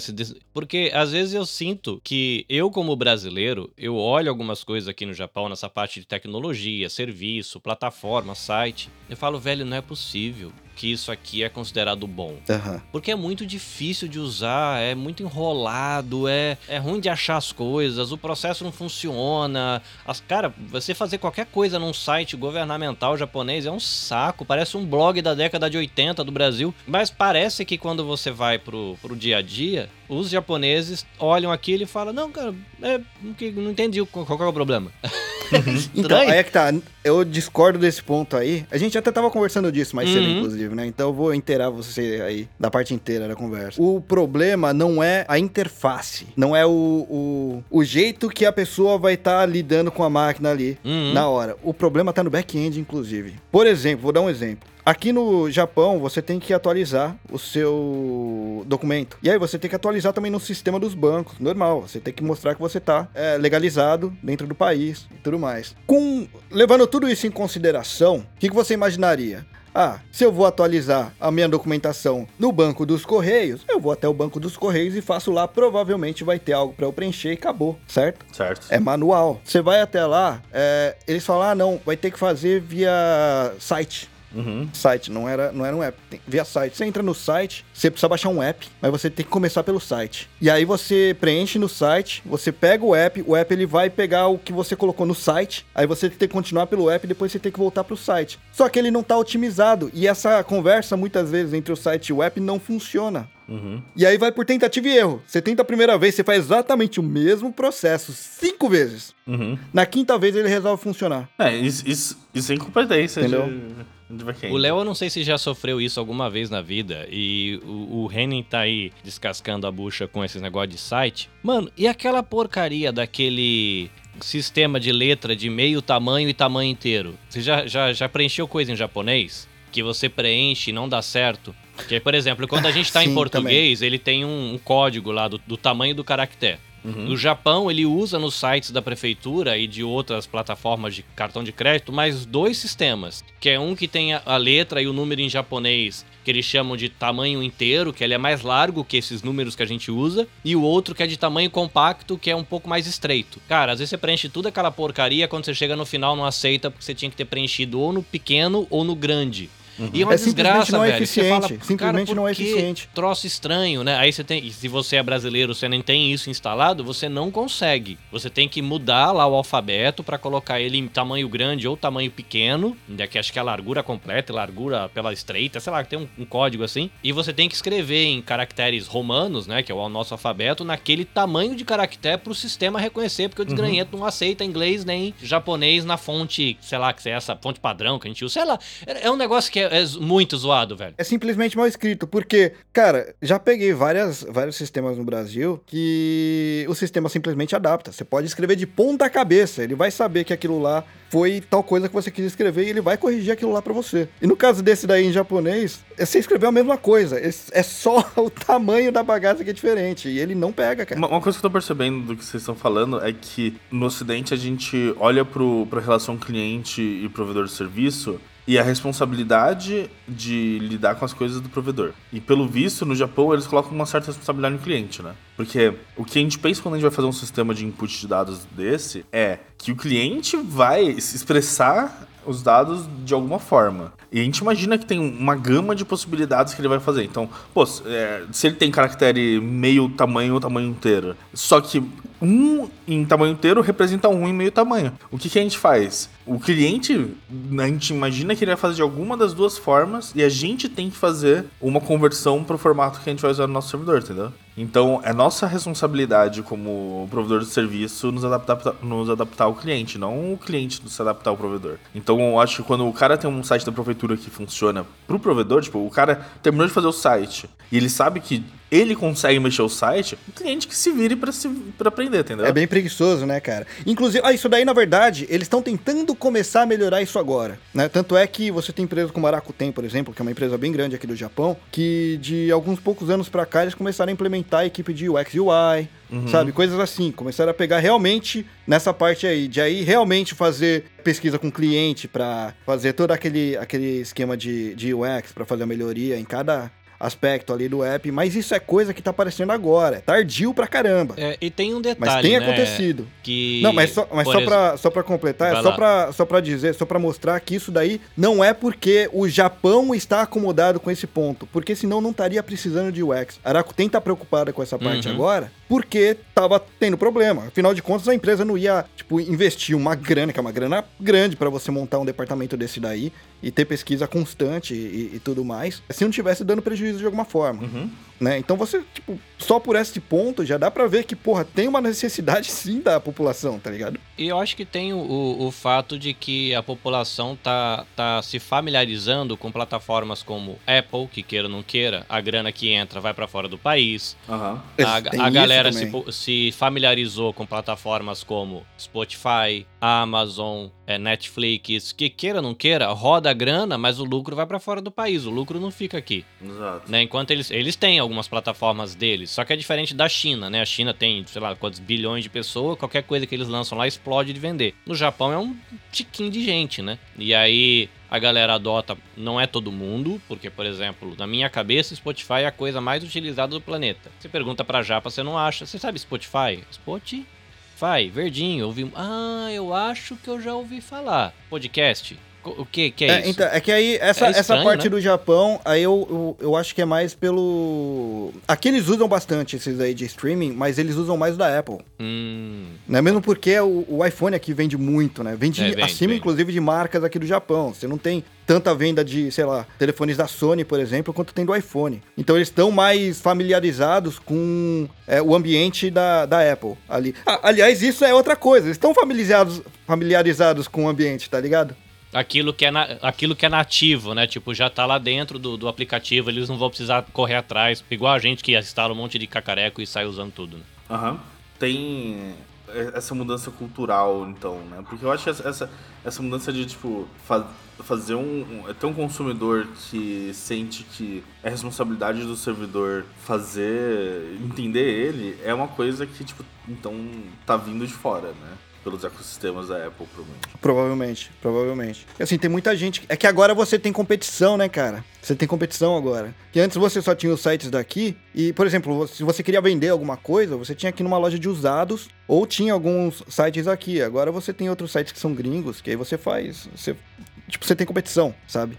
Speaker 4: Porque às vezes eu sinto que eu, como brasileiro, eu olho algumas coisas aqui no Japão, nessa parte de tecnologia, serviço, plataforma, site. Eu falo, velho, não é possível que isso aqui é considerado bom.
Speaker 2: Aham.
Speaker 4: Porque é muito difícil de usar, é muito enrolado, é, é ruim de achar as coisas, o processo não funciona. As, cara, você fazer qualquer coisa num site governamental japonês é um saco, parece um blog da década de 80 do Brasil. Mas parece que quando você vai pro, pro dia a dia, os japoneses olham aquilo e falam: Não, cara, é, não que- não entendi qual, qual é o problema.
Speaker 2: Então, aí é que tá. Eu discordo desse ponto aí. A gente até tava conversando disso mais cedo,
Speaker 4: Uhum.
Speaker 2: inclusive, né? Então eu vou inteirar você aí da parte inteira da conversa. O problema não é a interface. Não é o, o, o jeito que a pessoa vai estar lidando com a máquina ali
Speaker 4: Uhum.
Speaker 2: na hora. O problema tá no back-end, inclusive. Por exemplo, vou dar um exemplo. Aqui no Japão, você tem que atualizar o seu documento. E aí você tem que atualizar também no sistema dos bancos, normal. Você tem que mostrar que você está legalizado dentro do país e tudo mais. Com levando tudo isso em consideração, o que, que você imaginaria? Ah, se eu vou atualizar a minha documentação no banco dos Correios, eu vou até o banco dos Correios e faço lá. Provavelmente vai ter algo para eu preencher e acabou, certo?
Speaker 3: Certo?
Speaker 2: É manual. Você vai até lá, é, eles falam, ah, não, vai ter que fazer via site.
Speaker 3: Uhum.
Speaker 2: Site, não era, não era um app. Tem- via site. Você entra no site, você precisa baixar um app, mas você tem que começar pelo site. E aí você preenche no site, você pega o app, o app ele vai pegar o que você colocou no site, aí você tem que continuar pelo app e depois você tem que voltar pro site. Só que ele não tá otimizado e essa conversa muitas vezes entre o site e o app não funciona.
Speaker 3: Uhum.
Speaker 2: E aí vai por tentativa e erro. Você tenta a primeira vez, você faz exatamente o mesmo processo cinco vezes.
Speaker 3: Uhum.
Speaker 2: Na quinta vez ele resolve funcionar.
Speaker 3: É, isso, isso, isso é incompetência
Speaker 2: Entendeu?
Speaker 3: de.
Speaker 4: O Léo, eu não sei se já sofreu isso alguma vez na vida. E o, o Henning tá aí descascando a bucha com esses negócios de site. Mano, e aquela porcaria daquele sistema de letra de meio tamanho e tamanho inteiro? Você já, já, já preencheu coisa em japonês? Que você preenche e não dá certo? Que, por exemplo, quando a gente tá em
Speaker 2: Sim,
Speaker 4: português, ele tem um, um código lá do, do tamanho do caractere. No Japão, ele usa nos sites da prefeitura e de outras plataformas de cartão de crédito mais dois sistemas. Que é um que tem a, letra e o número em japonês, que eles chamam de tamanho inteiro, que ele é mais largo que esses números que a gente usa. E o outro que é de tamanho compacto, que é um pouco mais estreito. Cara, às vezes você preenche tudo aquela porcaria, quando você chega no final não aceita, porque você tinha que ter preenchido ou no pequeno ou no grande. E é uma
Speaker 2: É, simplesmente
Speaker 4: desgraça,
Speaker 2: não é
Speaker 4: velho.
Speaker 2: Eficiente.
Speaker 4: fala,
Speaker 2: Simplesmente não é eficiente.
Speaker 4: Troço estranho, né? Aí você tem. Se você é brasileiro, você nem tem isso instalado, você não consegue. Você tem que mudar lá o alfabeto pra colocar ele em tamanho grande ou tamanho pequeno, ainda que acho que é a largura completa, largura pela estreita, sei lá, tem um, um código assim. E você tem que escrever em caracteres romanos, né? Que é o nosso alfabeto, naquele tamanho de caractere pro sistema reconhecer, porque o desgranhento não aceita inglês nem japonês na fonte, sei lá, que é essa fonte padrão que a gente usa. Sei lá, é é um negócio que é, é muito zoado, velho.
Speaker 2: É simplesmente mal escrito, porque, cara, já peguei várias, vários sistemas no Brasil que o sistema simplesmente adapta. Você pode escrever de ponta cabeça, ele vai saber que aquilo lá foi tal coisa que você quis escrever e ele vai corrigir aquilo lá pra você. E no caso desse daí em japonês, é você escreveu a mesma coisa, é é só o tamanho da bagaça que é diferente e ele não pega, cara.
Speaker 3: Uma, uma coisa que eu tô percebendo do que vocês estão falando é que no Ocidente a gente olha pro, pra relação cliente e provedor de serviço e a responsabilidade de lidar com as coisas do provedor. E pelo visto, no Japão, eles colocam uma certa responsabilidade no cliente, né? Porque o que a gente pensa quando a gente vai fazer um sistema de input de dados desse é que o cliente vai expressar os dados de alguma forma. E a gente imagina que tem uma gama de possibilidades que ele vai fazer. Então, pô, é, se ele tem caractere meio tamanho ou tamanho inteiro, só que um em tamanho inteiro representa um em meio tamanho. O que, que a gente faz? O cliente, a gente imagina que ele vai fazer de alguma das duas formas e a gente tem que fazer uma conversão pro formato que a gente vai usar no nosso servidor, entendeu? Então, é nossa responsabilidade como provedor de serviço nos adaptar, nos adaptar ao cliente, não o cliente se adaptar ao provedor. Então, eu acho que quando o cara tem um site da prefeitura que funciona pro provedor, tipo, o cara terminou de fazer o site e ele sabe que ele consegue mexer o site, o cliente que se vire pra aprender, entendeu?
Speaker 2: É bem preguiçoso, né, cara? Inclusive, ah, isso daí, na verdade, eles estão tentando começar a melhorar isso agora, né? Tanto é que você tem empresas como a Rakuten, por exemplo, que é uma empresa bem grande aqui do Japão, que de alguns poucos anos pra cá eles começaram a implementar a equipe de UX e UI, sabe? Coisas assim. Começaram a pegar realmente nessa parte aí, de aí realmente fazer pesquisa com cliente para fazer todo aquele, aquele esquema de, de UX, para fazer a melhoria em cada aspecto ali do app, mas isso é coisa que tá aparecendo agora. É tardio pra caramba.
Speaker 4: É, e tem um detalhe,
Speaker 2: mas tem
Speaker 4: né,
Speaker 2: acontecido.
Speaker 4: Que,
Speaker 2: Não, mas só, mas
Speaker 4: por
Speaker 2: só, pra, só pra completar,
Speaker 4: Vai
Speaker 2: é só
Speaker 4: lá.
Speaker 2: pra, só pra dizer, só pra mostrar que isso daí não é porque o Japão está acomodado com esse ponto, porque senão não estaria precisando de UX. A Rakuten tá preocupada com essa parte
Speaker 4: Uhum.
Speaker 2: agora, porque tava tendo problema. Afinal de contas, a empresa não ia, tipo, investir uma grana, que é uma grana grande pra você montar um departamento desse daí e ter pesquisa constante e, e tudo mais, se não tivesse dando prejuízo de alguma forma
Speaker 3: Uhum.
Speaker 2: né? Então você, tipo, só por esse ponto já dá pra ver que, porra, tem uma necessidade sim da população, tá ligado?
Speaker 4: E eu acho que tem o, o, fato de que a população tá, tá se familiarizando com plataformas como Apple, que queira ou não queira, a grana que entra vai pra fora do país.
Speaker 3: Aham.
Speaker 4: A, a
Speaker 2: isso
Speaker 4: galera se, se familiarizou com plataformas como Spotify, Amazon, é, Netflix, que queira ou não queira, roda a grana, mas o lucro vai pra fora do país, o lucro não fica aqui.
Speaker 3: Exato.
Speaker 4: né? Enquanto eles, eles têm algumas plataformas deles, só que é diferente da China, né? A China tem, sei lá, quantos bilhões de pessoas, qualquer coisa que eles lançam lá explode de vender. No Japão é um tiquinho de gente, né? E aí a galera adota, não é todo mundo, porque, por exemplo, na minha cabeça, Spotify é a coisa mais utilizada do planeta. Você pergunta pra Japa, você não acha. Você sabe Spotify? Spotify? Verdinho, ouvi. Ah, eu acho que eu já ouvi falar. Podcast? O que, que é,
Speaker 2: É,
Speaker 4: isso?
Speaker 2: então, é que aí, essa,
Speaker 4: É
Speaker 2: essa
Speaker 4: estranho,
Speaker 2: parte
Speaker 4: né?
Speaker 2: do Japão, aí eu, eu, eu acho que é mais pelo. Aqui eles usam bastante esses aí de streaming, mas eles usam mais o da Apple.
Speaker 4: Hum,
Speaker 2: Né? Mesmo porque o, o iPhone aqui vende muito, né? Vende,
Speaker 4: É, vende,
Speaker 2: acima,
Speaker 4: vende.
Speaker 2: inclusive, de marcas aqui do Japão. Você não tem tanta venda de, sei lá, telefones da Sony, por exemplo, quanto tem do iPhone. Então eles estão mais familiarizados com é, o ambiente da, da Apple ali. Ah, aliás, isso é outra coisa. Eles estão familiarizados, familiarizados com o ambiente, tá ligado?
Speaker 4: Aquilo que, é na- aquilo que é nativo, né? Tipo, já tá lá dentro do, do aplicativo, eles não vão precisar correr atrás, igual a gente que instala um monte de cacareco e sai usando tudo, né?
Speaker 3: Aham. Tem essa mudança cultural, então, né? Porque eu acho que essa, essa, mudança de, tipo, fa- fazer um, um. ter um consumidor que sente que é responsabilidade do servidor fazer. entender ele, é uma coisa que, tipo, então tá vindo de fora, né? Pelos ecossistemas da Apple, provavelmente.
Speaker 2: Provavelmente, provavelmente. Assim, tem muita gente. É que agora você tem competição, né, cara? Você tem competição agora. Que antes você só tinha os sites daqui. E, por exemplo, se você queria vender alguma coisa, você tinha aqui numa loja de usados. Ou tinha alguns sites aqui. Agora você tem outros sites que são gringos, que aí você faz. Você, tipo, você tem competição, sabe?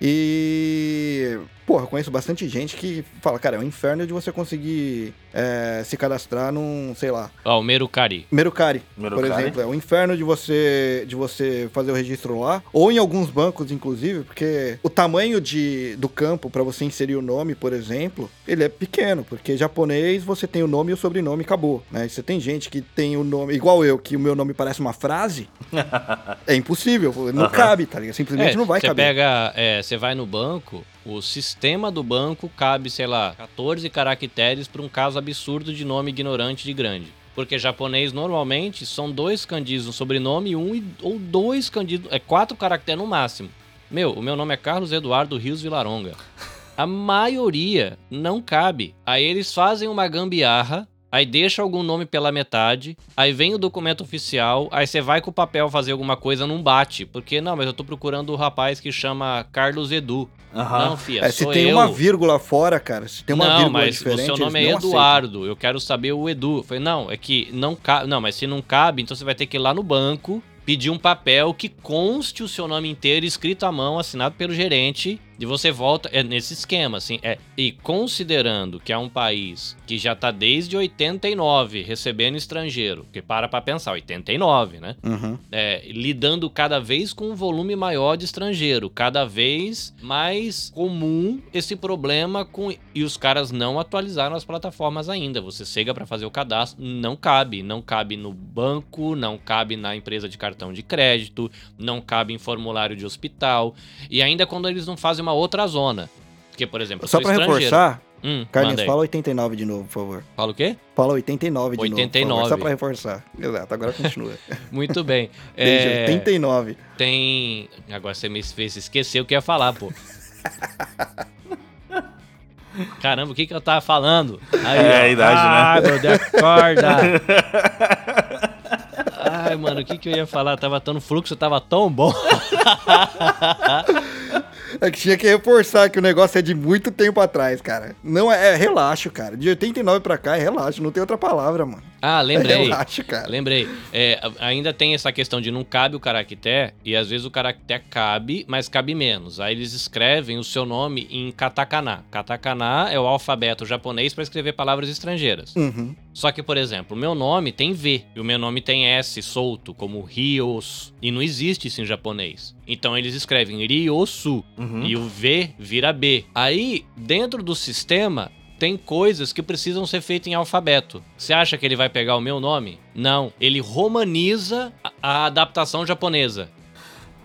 Speaker 2: E. Porra, eu conheço bastante gente que fala, cara, é um inferno de você conseguir é, se cadastrar num, sei lá,
Speaker 4: Ó, o Mercari.
Speaker 2: Mercari, por exemplo, é um inferno de você de você fazer o registro lá, ou em alguns bancos inclusive, porque o tamanho de, do campo para você inserir o nome, por exemplo, ele é pequeno, porque japonês você tem o nome e o sobrenome e acabou, né? Você tem gente que tem o nome igual eu, que o meu nome parece uma frase, é impossível, não cabe, tá ligado? Simplesmente
Speaker 4: É,
Speaker 2: não vai
Speaker 4: você
Speaker 2: caber.
Speaker 4: pega, é, você vai no banco, o sistema do banco cabe, sei lá, 14 caracteres para um caso absurdo de nome ignorante de grande. Porque japonês normalmente são dois kanjis no sobrenome, um e- ou dois kanjis, é quatro caracteres no máximo. Meu, o meu nome é Carlos Eduardo Rios Vilaronga. A maioria não cabe. Aí eles fazem uma gambiarra, aí deixa algum nome pela metade, aí vem o documento oficial, aí você vai com o papel fazer alguma coisa, não bate. Porque, não, mas eu tô procurando o rapaz que chama Carlos Edu.
Speaker 3: Aham.
Speaker 4: Não, fia,
Speaker 2: É, se tem
Speaker 4: eu.
Speaker 2: uma vírgula fora, cara, se tem uma
Speaker 4: não,
Speaker 2: vírgula
Speaker 4: mas
Speaker 2: diferente,
Speaker 4: o seu nome é
Speaker 2: aceitam.
Speaker 4: Eduardo, eu quero saber o Edu. Eu falei, não, é que não cabe. Não, mas se não cabe, então você vai ter que ir lá no banco, pedir um papel que conste o seu nome inteiro, escrito à mão, assinado pelo gerente, e você volta. É nesse esquema, assim. É, e considerando que é um país que já tá desde 89 recebendo estrangeiro, que para pra pensar, 89, né?
Speaker 2: Uhum.
Speaker 4: é, lidando cada vez com um volume maior de estrangeiro, cada vez mais comum esse problema com e os caras não atualizaram as plataformas ainda. Você chega para fazer o cadastro, não cabe, não cabe no banco, não cabe na empresa de cartão de crédito, não cabe em formulário de hospital e ainda quando eles não fazem uma outra zona. Porque, por exemplo,
Speaker 2: Só
Speaker 4: estrangeiro.
Speaker 2: reforçar,
Speaker 4: Hum,
Speaker 2: Carlinhos, fala 89 de novo, por favor.
Speaker 4: Fala o quê?
Speaker 2: Fala 89 de novo. por
Speaker 4: 89.
Speaker 2: favor, Só pra reforçar. Exato, agora continua.
Speaker 4: Muito bem.
Speaker 2: Desde
Speaker 4: É,
Speaker 2: 89.
Speaker 4: tem. Agora você me fez esquecer o que ia falar, pô. Caramba, o que, que eu tava falando? Aí,
Speaker 3: É, a idade, né?
Speaker 4: Ai, meu Deus, acorda. Ai, mano, o que, que eu ia falar? Tava tão, o fluxo tava tão bom.
Speaker 2: É que tinha que reforçar que o negócio é de muito tempo atrás, cara. Não é, é relaxo, cara. De 89 pra cá é relaxo, não tem outra palavra, mano.
Speaker 4: Ah, lembrei.
Speaker 2: Relaxa, cara.
Speaker 4: Lembrei. É, ainda tem essa questão de não cabe o caractere, e às vezes o caractere cabe, mas cabe menos. Aí eles escrevem o seu nome em katakana. Katakana é o alfabeto japonês para escrever palavras estrangeiras.
Speaker 2: Uhum.
Speaker 4: Só que, por exemplo, o meu nome tem V e o meu nome tem S solto, como Ryos. E não existe isso em japonês. Então eles escrevem Ryosu
Speaker 3: Uhum.
Speaker 4: e o V vira B. Aí, dentro do sistema, tem coisas que precisam ser feitas em alfabeto. Você acha que ele vai pegar o meu nome? Não. Ele romaniza a, adaptação japonesa.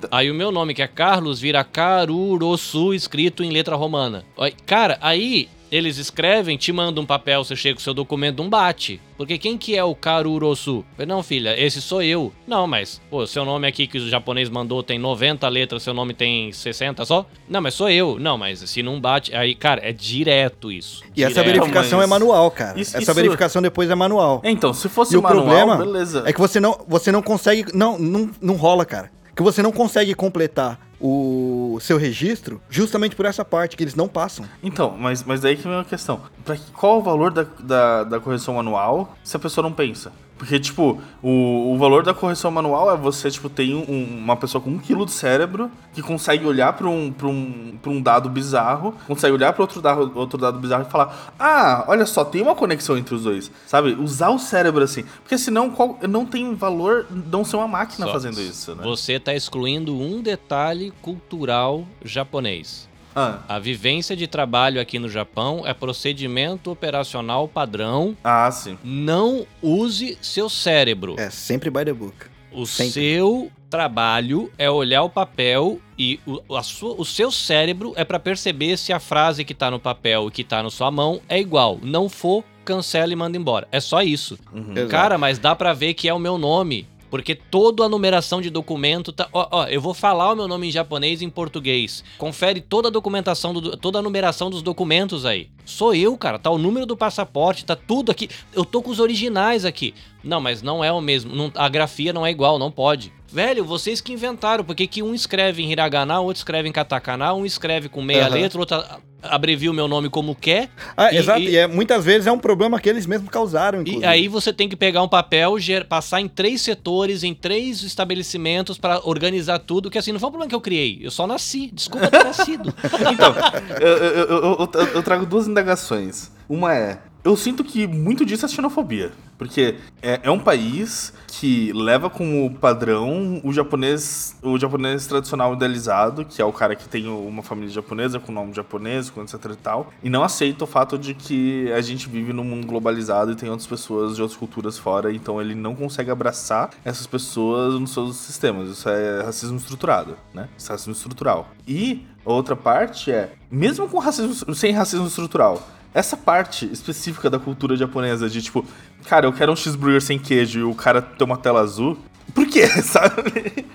Speaker 4: Aí o meu nome, que é Carlos, vira Karurosu, escrito em letra romana. Cara, aí eles escrevem, te mandam um papel, você chega com o seu documento, não bate. Porque quem que é o Karurosu? Não, filha, esse sou eu. Não, mas, pô, seu nome aqui que o japonês mandou tem 90 letras, seu nome tem 60 só? Não, mas sou eu. Não, mas se não bate, aí, cara, é direto isso.
Speaker 2: E essa
Speaker 4: Direto.
Speaker 2: verificação
Speaker 3: mas-
Speaker 2: é manual, cara.
Speaker 3: Isso-
Speaker 2: essa
Speaker 3: isso-
Speaker 2: verificação depois é manual.
Speaker 3: Então, se fosse
Speaker 2: E o
Speaker 3: manual,
Speaker 2: problema
Speaker 3: beleza.
Speaker 2: é que você não, você não consegue. Não, não, não rola, cara. Que você não consegue completar o seu registro justamente por essa parte, que eles não passam.
Speaker 3: Então, mas, mas daí que vem a questão. Pra qual o valor da, da, da correção manual se a pessoa não pensa? Porque, tipo, o, o valor da correção manual é você, tipo, tem um- uma pessoa com um quilo de cérebro que consegue olhar pra um, pra um, pra um dado bizarro, consegue olhar pra outro dado, outro dado bizarro e falar: Ah, olha só, tem uma conexão entre os dois. Sabe? Usar o cérebro assim. Porque senão qual, não tem valor não ser uma máquina
Speaker 4: Só-
Speaker 3: fazendo isso, né?
Speaker 4: Você tá excluindo um detalhe cultural japonês.
Speaker 3: Ah,
Speaker 4: A vivência de trabalho aqui no Japão é procedimento operacional padrão.
Speaker 3: ah, sim.
Speaker 4: Não use seu cérebro.
Speaker 2: É sempre by the book.
Speaker 4: O
Speaker 2: sempre.
Speaker 4: seu trabalho é olhar o papel e o, a sua- o seu cérebro é pra perceber se a frase que tá no papel e que tá na sua mão é igual. Não for, cancela e manda embora. É só isso.
Speaker 3: Uhum.
Speaker 4: Cara, mas dá pra ver que é o meu nome. Porque toda a numeração de documento tá. Ó, ó, eu vou falar o meu nome em japonês e em português. Confere toda a documentação, do, toda a numeração dos documentos aí. Sou eu, cara. Tá o número do passaporte, tá tudo aqui. Eu tô com os originais aqui. Não, mas não é o mesmo. não- a grafia não é igual, não pode. Velho, vocês que inventaram, porque que um escreve em hiragana, outro escreve em katakana, um escreve com meia
Speaker 2: Aham.
Speaker 4: letra, outro abrevia o meu nome como quer.
Speaker 2: Ah,
Speaker 4: E-
Speaker 2: exato.
Speaker 4: e-
Speaker 2: E, é, muitas vezes é um problema que eles mesmos causaram, inclusive.
Speaker 4: E aí você tem que pegar um papel, ger- passar em três setores, em três estabelecimentos pra organizar tudo, que assim, não foi um problema que eu criei. Eu só nasci. Desculpa ter nascido.
Speaker 3: Então, eu, eu- eu- eu- eu trago duas indagações. Uma é. Eu sinto que muito disso é xenofobia. Porque é, é um país que leva como padrão o japonês, o japonês tradicional idealizado, que é o cara que tem uma família japonesa, com nome japonês, com etc e tal, e não aceita o fato de que a gente vive num mundo globalizado e tem outras pessoas de outras culturas fora, então ele não consegue abraçar essas pessoas nos seus sistemas. Isso é racismo estruturado, né? Isso é racismo estrutural. E outra parte é, mesmo com racismo, sem racismo estrutural, essa parte específica da cultura japonesa de tipo, cara, eu quero um cheeseburger sem queijo e o cara tem uma tela azul. Por quê, sabe?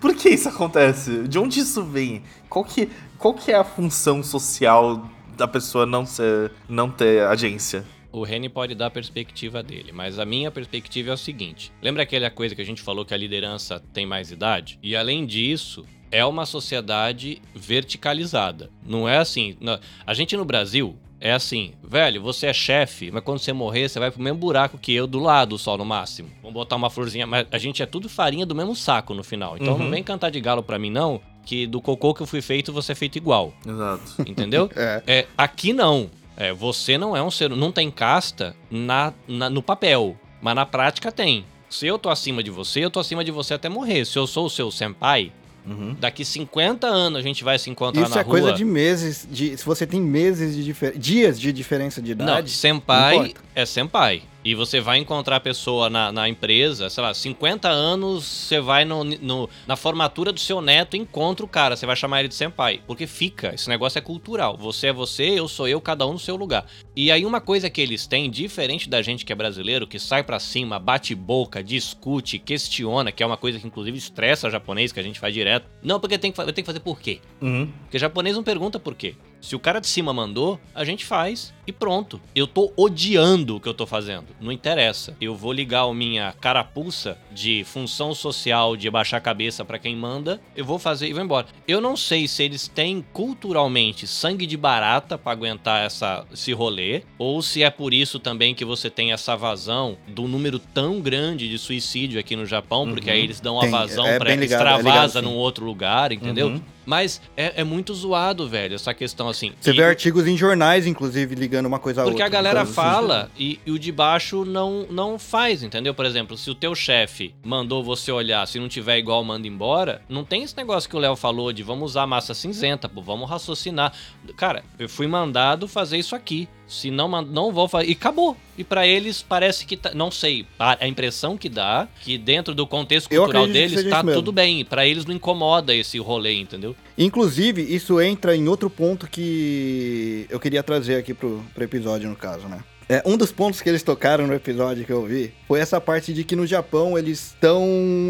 Speaker 3: Por que isso acontece? De onde isso vem? Qual que, qual que é a função social da pessoa não ser não ter agência?
Speaker 4: O Reni pode dar a perspectiva dele, mas a minha perspectiva é o seguinte: lembra aquela coisa que a gente falou que a liderança tem mais idade? E além disso, é uma sociedade verticalizada. Não é assim. A gente no Brasil é assim, velho, você é chefe, mas quando você morrer, você vai pro mesmo buraco que eu, do lado só no máximo. Vamos botar uma florzinha, mas a gente é tudo farinha do mesmo saco no final. Então não
Speaker 3: Uhum.
Speaker 4: vem cantar de galo pra mim, não, que do cocô que eu fui feito, você é feito igual.
Speaker 3: Exato.
Speaker 4: Entendeu?
Speaker 2: É.
Speaker 4: É, aqui não. É, você não é um ser. Não tem casta na, na- no papel, mas na prática tem. Se eu tô acima de você, eu tô acima de você até morrer. Se eu sou o seu senpai,
Speaker 3: Uhum.
Speaker 4: daqui 50 anos a gente vai se encontrar
Speaker 2: Isso
Speaker 4: na
Speaker 2: é
Speaker 4: rua.
Speaker 2: coisa de meses, de, se você tem meses de diferença, dias de diferença de
Speaker 4: Não,
Speaker 2: idade.
Speaker 4: senpai
Speaker 2: não
Speaker 4: é senpai. E você vai encontrar a pessoa na, na empresa, sei lá, 50 anos, você vai no, no- na formatura do seu neto, encontra o cara, você vai chamar ele de senpai. Porque fica, esse negócio é cultural. Você é você, eu sou eu, cada um no seu lugar. E aí uma coisa que eles têm, diferente da gente que é brasileiro, que sai pra cima, bate boca, discute, questiona, que é uma coisa que inclusive estressa o japonês, que a gente faz direto. Não, porque tem que, eu tenho que fazer por quê?
Speaker 3: Uhum.
Speaker 4: Porque japonês não pergunta por quê. Se o cara de cima mandou, a gente faz e pronto. Eu tô odiando o que eu tô fazendo. Não interessa. Eu vou ligar a minha carapuça de função social de baixar a cabeça para quem manda, eu vou fazer e vou embora. Eu não sei se eles têm culturalmente sangue de barata para aguentar essa, esse rolê, ou se é por isso também que você tem essa vazão do número tão grande de suicídio aqui no Japão, porque aí eles dão a vazão
Speaker 2: é ligado, é
Speaker 4: extravasa
Speaker 2: sim.
Speaker 4: num outro lugar, entendeu?
Speaker 3: Uhum.
Speaker 4: Mas é, é muito zoado, velho, essa questão assim.
Speaker 2: Você
Speaker 4: E-
Speaker 2: vê artigos em jornais, inclusive, ligando uma coisa a
Speaker 4: porque
Speaker 2: outra.
Speaker 4: a galera
Speaker 2: Então,
Speaker 4: fala e, e o de baixo não, não faz, entendeu? Por exemplo, se o teu chefe mandou você olhar, se não tiver igual, manda embora, não tem esse negócio que o Léo falou de vamos usar massa cinzenta, pô, vamos raciocinar. Cara, eu fui mandado fazer isso aqui. Se não, não vou fazer. E acabou. E pra eles parece que tá. Não sei. A impressão que dá que dentro do contexto cultural deles tá tudo bem. Pra eles não incomoda esse rolê, entendeu?
Speaker 2: Inclusive, isso entra em outro ponto que eu queria trazer aqui pro, pro episódio, no caso, né? É, um dos pontos que eles tocaram no episódio que eu vi foi essa parte de que no Japão eles estão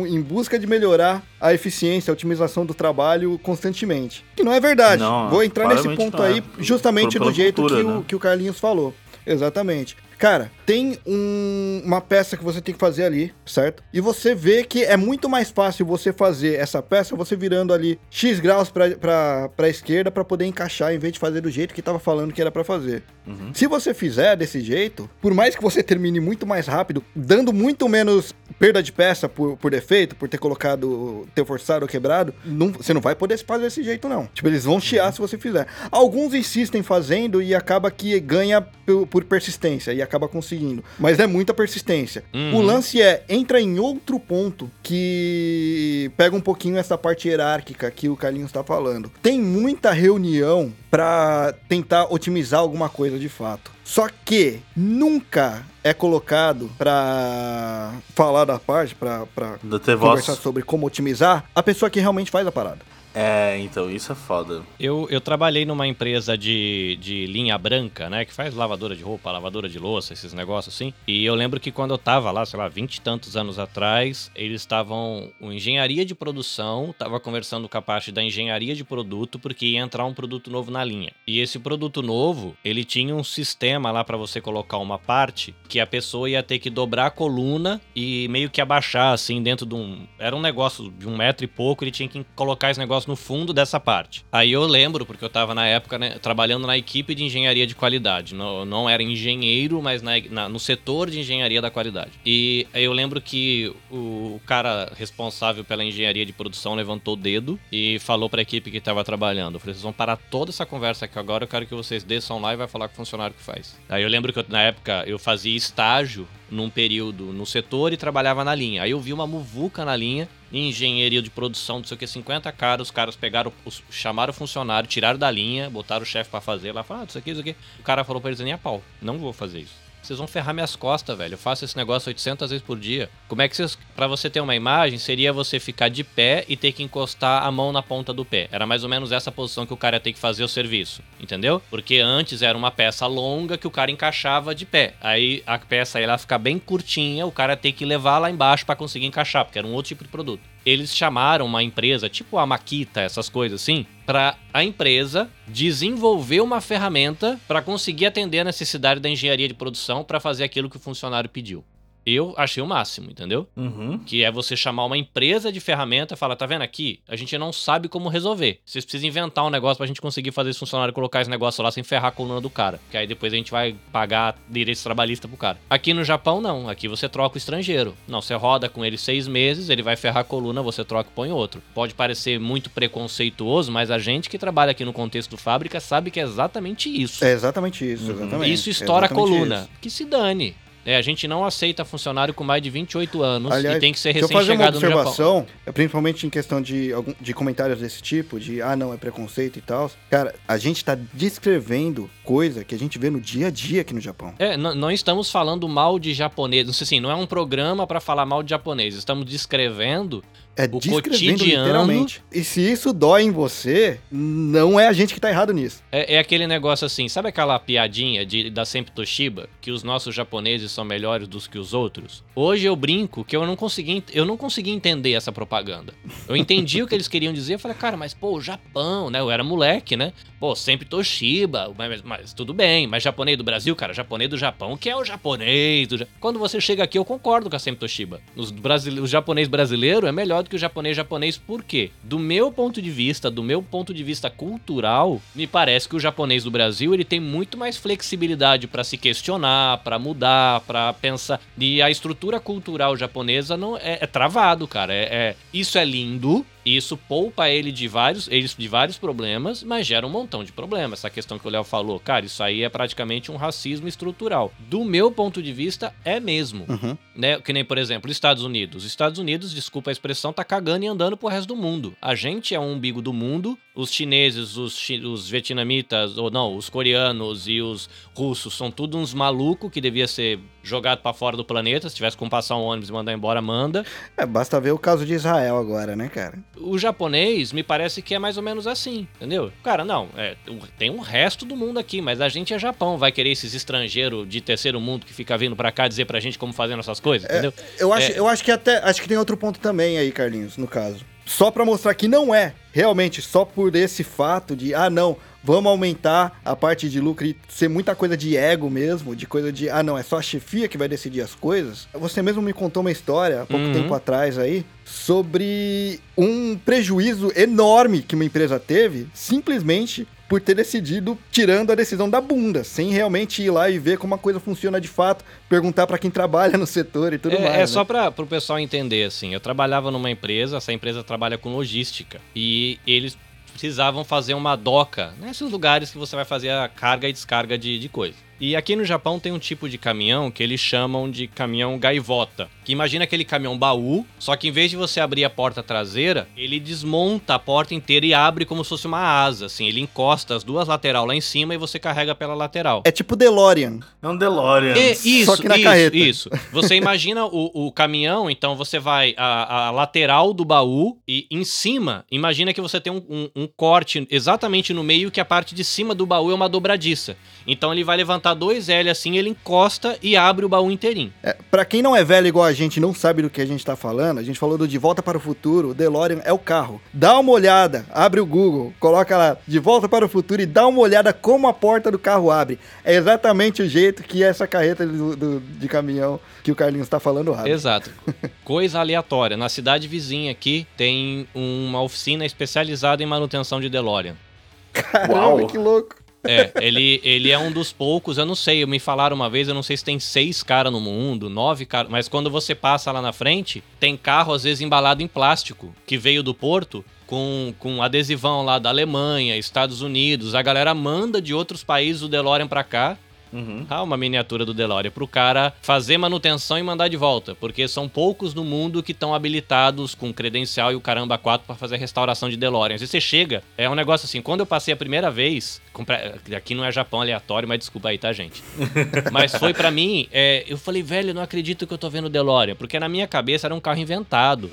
Speaker 2: em busca de melhorar a eficiência, a otimização do trabalho constantemente. Que não é verdade.
Speaker 3: Não,
Speaker 2: Vou entrar nesse ponto
Speaker 3: é.
Speaker 2: aí justamente do jeito
Speaker 3: cultura,
Speaker 2: que, o,
Speaker 3: né?
Speaker 2: que o Carlinhos falou. Exatamente. Cara, tem um- uma peça que você tem que fazer ali, certo? E você vê que é muito mais fácil você fazer essa peça você virando ali X graus pra, pra, pra esquerda pra poder encaixar em vez de fazer do jeito que tava falando que era pra fazer.
Speaker 3: Uhum.
Speaker 2: Se você fizer desse jeito, por mais que você termine muito mais rápido, dando muito menos perda de peça por, por defeito, por ter colocado, ter forçado ou quebrado, não- você não vai poder fazer desse jeito, não. Tipo, eles vão chiar se você fizer. Alguns insistem fazendo e acaba que ganha por, por persistência e acaba conseguindo. Mas é muita persistência.
Speaker 4: Uhum.
Speaker 2: O lance é, entra em outro ponto que pega um pouquinho essa parte hierárquica que o Carlinhos tá falando. Tem muita reunião pra tentar otimizar alguma coisa de fato. Só que nunca é colocado pra falar da parte,
Speaker 3: Da ter voz.
Speaker 2: conversar sobre como otimizar, a pessoa que realmente faz a parada.
Speaker 3: É, então, isso é foda.
Speaker 4: Eu, eu trabalhei numa empresa de, de linha branca, né? Que faz lavadora de roupa, lavadora de louça, esses negócios assim. E eu lembro que quando eu tava lá, sei lá, vinte e tantos anos atrás, eles estavam. O engenharia de produção tava conversando com a parte da engenharia de produto, porque ia entrar um produto novo na linha. E esse produto novo, ele tinha um sistema lá pra você colocar uma parte que a pessoa ia ter que dobrar a coluna e meio que abaixar, assim, dentro de um. Era um negócio de um metro e pouco, ele tinha que colocar esse negócio no fundo dessa parte. Aí eu lembro, porque eu tava na época, né, trabalhando na equipe de engenharia de qualidade. Não, não era engenheiro, mas na- na- no setor de engenharia da qualidade. E eu lembro que o cara responsável pela engenharia de produção levantou o dedo e falou pra equipe que tava trabalhando. Vocês vão parar toda essa conversa aqui agora, eu quero que vocês desçam lá e vai falar com o funcionário que faz. Aí eu lembro que eu- na época eu fazia estágio num período no setor e trabalhava na linha. Aí eu vi uma muvuca na linha, engenharia de produção, não sei o que, 50 caras, os caras pegaram, os- chamaram o funcionário, tiraram da linha, botaram o chefe pra fazer lá, falaram, ah, isso aqui, isso aqui. O cara falou pra eles, nem a pau, não vou fazer isso. Vocês vão ferrar minhas costas, velho. Eu faço esse negócio 800 vezes por dia. Como é que vocês. Pra você ter uma imagem, seria você ficar de pé e ter que encostar a mão na ponta do pé. Era mais ou menos essa posição que o cara ia ter que fazer o serviço. Entendeu? Porque antes era uma peça longa que o cara encaixava de pé. Aí a peça ela fica bem curtinha, o cara tem que levar lá embaixo pra conseguir encaixar, porque era um outro tipo de produto. Eles chamaram uma empresa, tipo a Makita, essas coisas assim, para a empresa desenvolver uma ferramenta para conseguir atender a necessidade da engenharia de produção para fazer aquilo que o funcionário pediu. Eu achei o máximo, entendeu?
Speaker 3: Uhum.
Speaker 4: Que é você chamar uma empresa de ferramenta e falar, tá vendo aqui? A gente não sabe como resolver. Vocês precisam inventar um negócio pra gente conseguir fazer esse funcionário colocar esse negócio lá sem ferrar a coluna do cara. Que aí depois a gente vai pagar direitos trabalhistas pro cara. Aqui no Japão, não. Aqui você troca o estrangeiro. Não, você roda com ele seis meses, ele vai ferrar a coluna, você troca e põe outro. Pode parecer muito preconceituoso, mas a gente que trabalha aqui no contexto fábrica sabe que é exatamente isso.
Speaker 2: É exatamente isso, exatamente.
Speaker 4: Isso estoura a
Speaker 2: Exatamente
Speaker 4: coluna.
Speaker 2: isso.
Speaker 4: Que se dane. É, a gente não aceita funcionário com mais de 28 anos
Speaker 2: Aliás,
Speaker 4: e tem que ser
Speaker 2: eu fazer uma
Speaker 4: recém-chegado no Japão.
Speaker 2: observação, é principalmente em questão de, de comentários desse tipo, de ah, não, é preconceito e tal. Cara, a gente tá descrevendo coisa que a gente vê no dia a dia aqui no Japão.
Speaker 4: É, não, não estamos falando mal de japonês. Não sei assim, não é um programa pra falar mal de japonês. Estamos descrevendo
Speaker 2: É
Speaker 4: O
Speaker 2: descrevendo
Speaker 4: cotidiano-
Speaker 2: literalmente. E se isso dói em você, não é a gente que tá errado nisso.
Speaker 4: É, é aquele negócio assim, sabe aquela piadinha de, da Sempre Toshiba? Que os nossos japoneses são melhores dos que os outros? Hoje eu brinco que eu não consegui, eu não consegui entender essa propaganda. Eu entendi o que eles queriam dizer, eu falei, cara, mas pô, o Japão, né? Eu era moleque, né? Pô, sempre Toshiba, mas, mas tudo bem. Mas japonês do Brasil, cara, japonês do Japão, que é o japonês do Quando você chega aqui, eu concordo com a Sempre Toshiba. Os brasile... O japonês brasileiro é melhor do que o japonês japonês, por quê? Do meu ponto de vista, do meu ponto de vista cultural, me parece que o japonês do Brasil ele tem muito mais flexibilidade pra se questionar, pra mudar, pra pensar. E a estrutura cultural japonesa não é, é travado, cara. É, é- isso é lindo. Isso poupa ele de vários, eles de vários problemas, mas gera um montão de problemas. Essa questão que o Léo falou, cara, isso aí é praticamente um racismo estrutural. Do meu ponto de vista, é mesmo
Speaker 2: Uhum.
Speaker 4: né? Que nem, por exemplo, os Estados Unidos. Os Estados Unidos, desculpa a expressão, tá cagando e andando pro resto do mundo. A gente é um umbigo do mundo. Os chineses, os, chi- os vietnamitas, ou não, os coreanos e os russos são tudo uns malucos que devia ser jogado pra fora do planeta. Se tivesse como passar um ônibus e mandar embora, manda.
Speaker 2: É, basta ver o caso de Israel agora, né, cara?
Speaker 4: O japonês me parece que é mais ou menos assim, entendeu? Cara, não, é, tem um resto do mundo aqui, mas a gente é Japão. Vai querer esses estrangeiros de terceiro mundo que fica vindo pra cá dizer pra gente como fazer nossas coisas, entendeu?
Speaker 2: Eu acho,
Speaker 4: É.
Speaker 2: eu acho que até. Acho que tem outro ponto também aí, Carlinhos, no caso. Só pra mostrar que não é realmente só por esse fato de, ah, não, vamos aumentar a parte de lucro e ser muita coisa de ego mesmo, de coisa de, ah, não, é só a chefia que vai decidir as coisas. Você mesmo me contou uma história há pouco
Speaker 4: Uhum.
Speaker 2: tempo atrás aí sobre um prejuízo enorme que uma empresa teve simplesmente por ter decidido tirando a decisão da bunda, sem realmente ir lá e ver como a coisa funciona de fato, perguntar pra quem trabalha no setor e tudo
Speaker 4: é,
Speaker 2: mais.
Speaker 4: é
Speaker 2: né?
Speaker 4: só para o pessoal entender, assim. Eu trabalhava numa empresa, essa empresa trabalha com logística. E eles precisavam fazer uma doca nesses lugares que você vai fazer a carga e descarga de, de coisa. E aqui no Japão tem um tipo de caminhão que eles chamam de caminhão gaivota. Que imagina aquele caminhão baú, só que em vez de você abrir a porta traseira, ele desmonta a porta inteira e abre como se fosse uma asa, assim. Ele encosta as duas lateral lá em cima e você carrega pela lateral.
Speaker 2: É tipo DeLorean.
Speaker 3: É um DeLorean.
Speaker 4: É, isso,
Speaker 2: Só que na
Speaker 4: isso,
Speaker 2: carreta.
Speaker 4: isso. Você imagina o, o caminhão, então você vai a, a lateral do baú e em cima, imagina que você tem um, um- um corte exatamente no meio que a parte de cima do baú é uma dobradiça. Então ele vai levantar dois L assim, ele encosta e abre o baú inteirinho.
Speaker 2: É, pra quem não é velho igual a gente, não sabe do que a gente tá falando, a gente falou do De Volta para o Futuro, o DeLorean é o carro. Dá uma olhada, abre o Google, coloca lá De Volta para o Futuro e dá uma olhada como a porta do carro abre. É exatamente o jeito que essa carreta do- do- de caminhão que o Carlinhos tá falando abre.
Speaker 4: Exato. Coisa aleatória. Na cidade vizinha aqui tem uma oficina especializada em manutenção de DeLorean.
Speaker 2: Caramba,
Speaker 3: Uau.
Speaker 2: que louco.
Speaker 4: É, ele, ele é um dos poucos, eu não sei, me falaram uma vez, eu não sei se tem seis caras no mundo, nove caras, mas quando você passa lá na frente, tem carro às vezes embalado em plástico, que veio do porto com, com adesivão lá da Alemanha, Estados Unidos, a galera manda de outros países o DeLorean pra cá,
Speaker 3: Uhum.
Speaker 4: ah, uma miniatura do DeLorean, pro cara fazer manutenção e mandar de volta, porque são poucos no mundo que estão habilitados com credencial e o caramba 4 pra fazer restauração de DeLorean. Se você chega, é um negócio assim, quando eu passei a primeira vez, aqui não é Japão aleatório, mas desculpa aí, tá, gente? Mas foi pra mim, é, eu falei, velho, não acredito que eu tô vendo DeLorean, porque na minha cabeça era um carro inventado.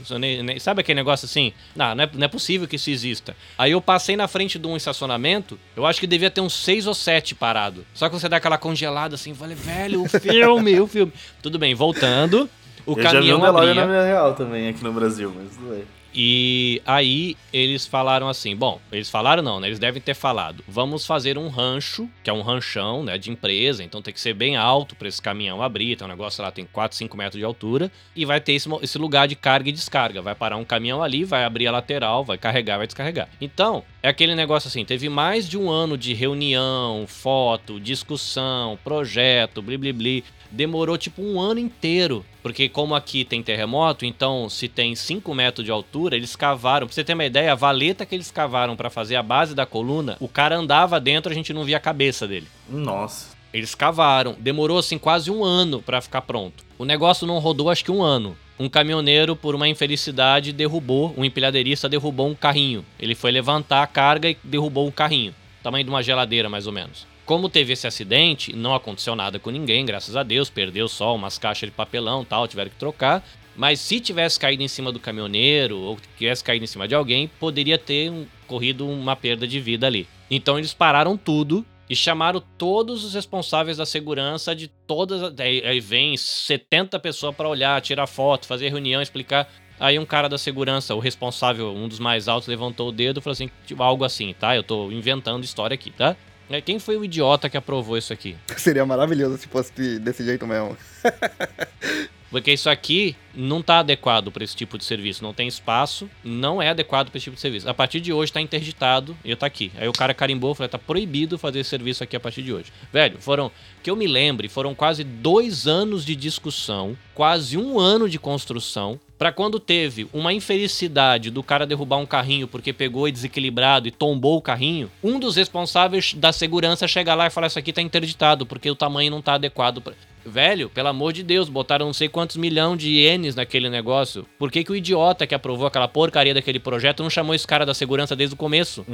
Speaker 4: Sabe aquele negócio assim? Não, não é, não é possível que isso exista. Aí eu passei na frente de um estacionamento, eu acho que devia ter uns seis ou sete parado. Só que você dá aquela congelada assim, falei, velho, o filme, o filme. Tudo bem, voltando. O
Speaker 3: eu já vi um
Speaker 4: caminhão abria.
Speaker 3: na vida real também aqui no Brasil, mas tudo bem.
Speaker 4: E aí eles falaram assim, bom, eles falaram não, né? Eles devem ter falado, vamos fazer um rancho, que é um ranchão, né, de empresa, então tem que ser bem alto para esse caminhão abrir, tem um negócio lá, tem 4, 5 metros de altura, e vai ter esse, esse lugar de carga e descarga, vai parar um caminhão ali, vai abrir a lateral, vai carregar, vai descarregar. Então, é aquele negócio assim, teve mais de um ano de reunião, foto, discussão, projeto, bli bli bli, demorou tipo um ano inteiro. Porque como aqui tem terremoto, então se tem 5 metros de altura, eles cavaram. Pra você ter uma ideia, a valeta que eles cavaram pra fazer a base da coluna, o cara andava dentro, a gente não via a cabeça dele.
Speaker 3: Nossa.
Speaker 4: Eles cavaram, demorou assim quase um ano pra ficar pronto. O negócio não rodou acho que um ano. Um caminhoneiro, por uma infelicidade, derrubou, um empilhadeirista derrubou um carrinho. Ele foi levantar a carga e derrubou um carrinho. Tamanho de uma geladeira, mais ou menos. Como teve esse acidente, não aconteceu nada com ninguém, graças a Deus, perdeu só umas caixas de papelão tal, tiveram que trocar. Mas se tivesse caído em cima do caminhoneiro ou tivesse caído em cima de alguém, poderia ter um, corrido uma perda de vida ali. Então eles pararam tudo e chamaram todos os responsáveis da segurança de todas. Aí, aí vem 70 pessoas para olhar, tirar foto, fazer reunião, explicar. Aí um cara da segurança, o responsável, um dos mais altos, levantou o dedo e falou assim, tipo, algo assim, tá? Eu tô inventando história aqui, tá? É, Quem foi o idiota que aprovou isso aqui?
Speaker 2: Seria maravilhoso se fosse desse jeito mesmo.
Speaker 4: Porque isso aqui não tá adequado para esse tipo de serviço, não tem espaço, não é adequado para esse tipo de serviço. A partir de hoje tá interditado e tá aqui. Aí o cara carimbou, falou, tá proibido fazer esse serviço aqui a partir de hoje. Velho, foram, que eu me lembre, foram quase dois anos de discussão, quase um ano de construção, para quando teve uma infelicidade do cara derrubar um carrinho porque pegou e desequilibrado e tombou o carrinho, um dos responsáveis da segurança chega lá e fala, isso aqui tá interditado porque o tamanho não tá adequado pra... Velho, pelo amor de Deus, botaram não sei quantos milhão de ienes naquele negócio. Por que, que o idiota que aprovou aquela porcaria daquele projeto não chamou esse cara da segurança desde o começo?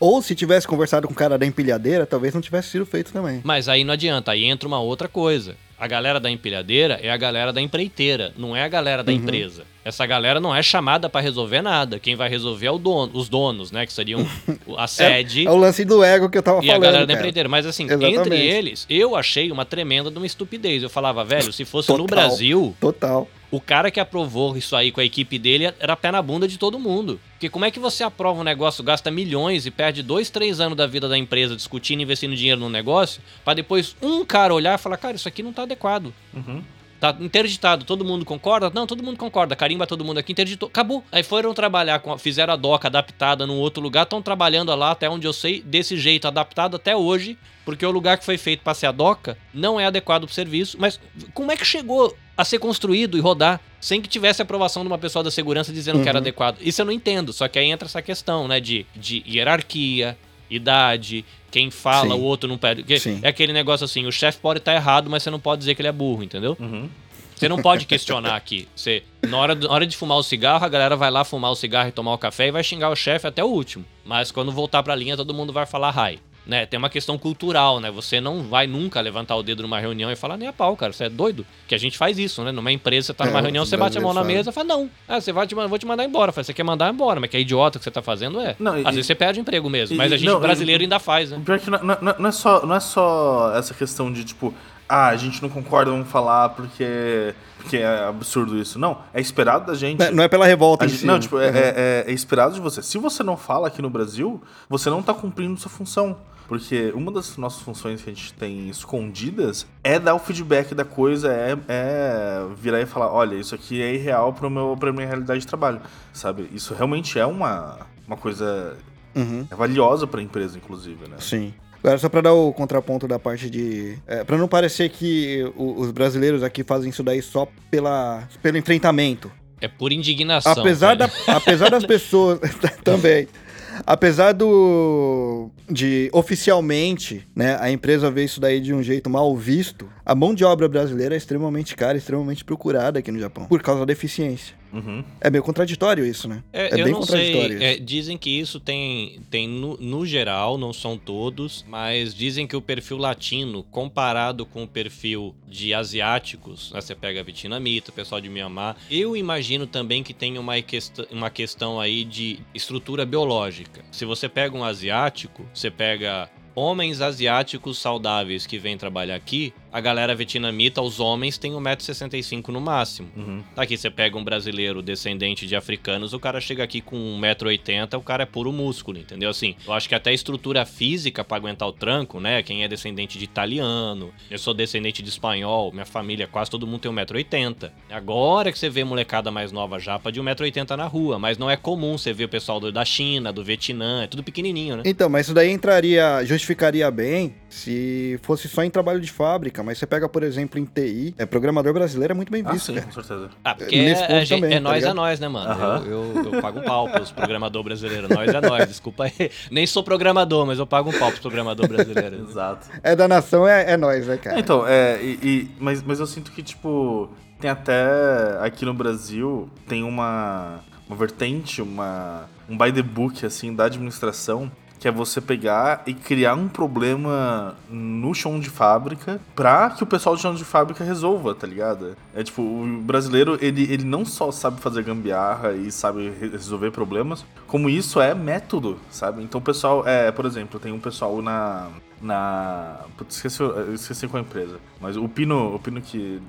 Speaker 2: Ou se tivesse conversado com o cara da empilhadeira, talvez não tivesse sido feito também.
Speaker 4: Mas aí não adianta, aí entra uma outra coisa. A galera da empilhadeira é a galera da empreiteira, não é a galera da empresa. Essa galera não é chamada pra resolver nada. Quem vai resolver é o dono, os donos, né? Que seriam a sede.
Speaker 2: É o lance do ego que eu tava
Speaker 4: E a
Speaker 2: falando.
Speaker 4: galera da empreiteira. Mas assim,
Speaker 2: Exatamente.
Speaker 4: entre eles, eu achei uma tremenda de uma estupidez. Eu falava, velho, se fosse no
Speaker 2: Total.
Speaker 4: Brasil,
Speaker 2: Total.
Speaker 4: O cara que aprovou isso aí com a equipe dele era pé na bunda de todo mundo. Porque como é que você aprova um negócio, gasta milhões e perde dois, três anos da vida da empresa discutindo investindo dinheiro no negócio, pra depois um cara olhar e falar, cara, isso aqui não tá adequado. Tá interditado, todo mundo concorda? Não, todo mundo concorda. Carimba todo mundo aqui, interditou. Acabou. Aí foram trabalhar, com, fizeram a doca adaptada num outro lugar, estão trabalhando lá, até onde eu sei, desse jeito, adaptado até hoje, porque o lugar que foi feito pra ser a doca não é adequado pro serviço. Mas como é que chegou a ser construído e rodar sem que tivesse aprovação de uma pessoa da segurança dizendo que era
Speaker 2: Uhum.
Speaker 4: adequado? Isso eu não entendo. Só que aí entra essa questão, né, de, de hierarquia, idade, quem fala,
Speaker 2: Sim.
Speaker 4: o outro não pede. É aquele negócio assim, o chefe pode estar errado, mas você não pode dizer que ele é burro, entendeu?
Speaker 3: Uhum.
Speaker 4: Você não pode questionar aqui. Você, na, hora, na hora de fumar o cigarro, a galera vai lá fumar o cigarro e tomar o café e vai xingar o chefe até o último. Mas quando voltar pra linha, todo mundo vai falar hi. Né? Tem uma questão cultural, né? Você não vai nunca levantar o dedo numa reunião e falar nem a pau, cara. Você é doido? Que a gente faz isso, né? Numa empresa, você tá numa
Speaker 2: É,
Speaker 4: reunião, você bate a mão na
Speaker 2: brasileiros
Speaker 4: mesa e fala, não. Ah, você vai te, vou te mandar embora. Fala, você quer mandar embora, mas que é idiota que você tá fazendo, é.
Speaker 3: Não, e-
Speaker 4: Às vezes você perde o emprego mesmo,
Speaker 3: e-
Speaker 4: mas a
Speaker 3: e-
Speaker 4: gente
Speaker 3: não,
Speaker 4: brasileiro
Speaker 3: e-
Speaker 4: ainda faz, né?
Speaker 3: Pior é que não, não- não é só, não é só essa questão de, tipo, ah, a gente não concorda, vamos falar porque, porque é absurdo isso. Não, é esperado da gente.
Speaker 2: Não é pela revolta
Speaker 3: gente-
Speaker 2: si.
Speaker 3: não, tipo, é, é- é esperado de você. Se você não fala aqui no Brasil, você não tá cumprindo sua função. Porque uma das nossas funções que a gente tem escondidas é dar o feedback da coisa, é, é virar e falar, olha, isso aqui é irreal pro meu, pra minha realidade de trabalho, sabe? Isso realmente é uma, uma coisa
Speaker 2: Uhum.
Speaker 3: valiosa pra empresa, inclusive, né?
Speaker 2: Sim. Agora, só pra dar o contraponto da parte de. É, pra não parecer que o- os brasileiros aqui fazem isso daí só pela, pelo enfrentamento.
Speaker 4: É por indignação.
Speaker 2: apesar,
Speaker 4: velho.
Speaker 2: da, apesar das pessoas. também. Apesar do. de oficialmente, né, a empresa ver isso daí de um jeito mal visto, a mão de obra brasileira é extremamente cara, extremamente procurada aqui no Japão. Por causa da eficiência.
Speaker 3: Uhum.
Speaker 2: É meio contraditório isso, né?
Speaker 4: É, eu
Speaker 2: bem
Speaker 4: não sei.
Speaker 2: contraditório
Speaker 4: é, dizem que isso tem, tem no, no geral, não são todos, mas dizem que o perfil latino, comparado com o perfil de asiáticos, né, você pega vietnamita, o pessoal de Mianmar, eu imagino também que tem uma, quest uma questão aí de estrutura biológica. Se você pega um asiático, você pega homens asiáticos saudáveis que vêm trabalhar aqui, a galera vietnamita, os homens, têm 1,65m no máximo.
Speaker 3: Uhum.
Speaker 4: Aqui você pega um brasileiro descendente de africanos, o cara chega aqui com 1,80m, o cara é puro músculo, entendeu? Assim, eu acho que até a estrutura física pra aguentar o tranco, né? Quem é descendente de italiano, eu sou descendente de espanhol, minha família, quase todo mundo tem 1,80m. Agora que você vê molecada mais nova japa de 1,80m na rua, mas não é comum você ver o pessoal do- da China, do Vietnã, é tudo pequenininho, né?
Speaker 2: Então, mas isso daí entraria, justificaria bem se fosse só em trabalho de fábrica. Mas você pega, por exemplo, em TI, é programador brasileiro é muito bem
Speaker 3: Ah,
Speaker 2: visto,
Speaker 3: sim,
Speaker 2: cara.
Speaker 3: com certeza.
Speaker 4: Ah, porque
Speaker 2: Nesse
Speaker 4: é, a gente-
Speaker 2: também,
Speaker 4: é
Speaker 2: tá
Speaker 4: nós é
Speaker 2: ligado?
Speaker 4: nós, né, mano?
Speaker 3: Aham.
Speaker 4: Eu, eu, eu pago um pau pros programador brasileiro. Nós é nós, desculpa aí. Nem sou programador, mas eu pago um pau pros programador brasileiro.
Speaker 3: Exato.
Speaker 2: É da nação, é, é nós, né, cara?
Speaker 3: Então, é, e, e- mas, mas eu sinto que, tipo, tem até aqui no Brasil, tem uma, uma vertente, uma, um by the book, assim, da administração, que é você pegar e criar um problema no chão de fábrica pra que o pessoal do chão de fábrica resolva, tá ligado? É tipo, o brasileiro, ele, ele não só sabe fazer gambiarra e sabe resolver problemas, como isso é método, sabe? Então o pessoal, é, por exemplo, tem um pessoal na na. Putz, esqueci, esqueci qual empresa. Mas o Pino, o Pino que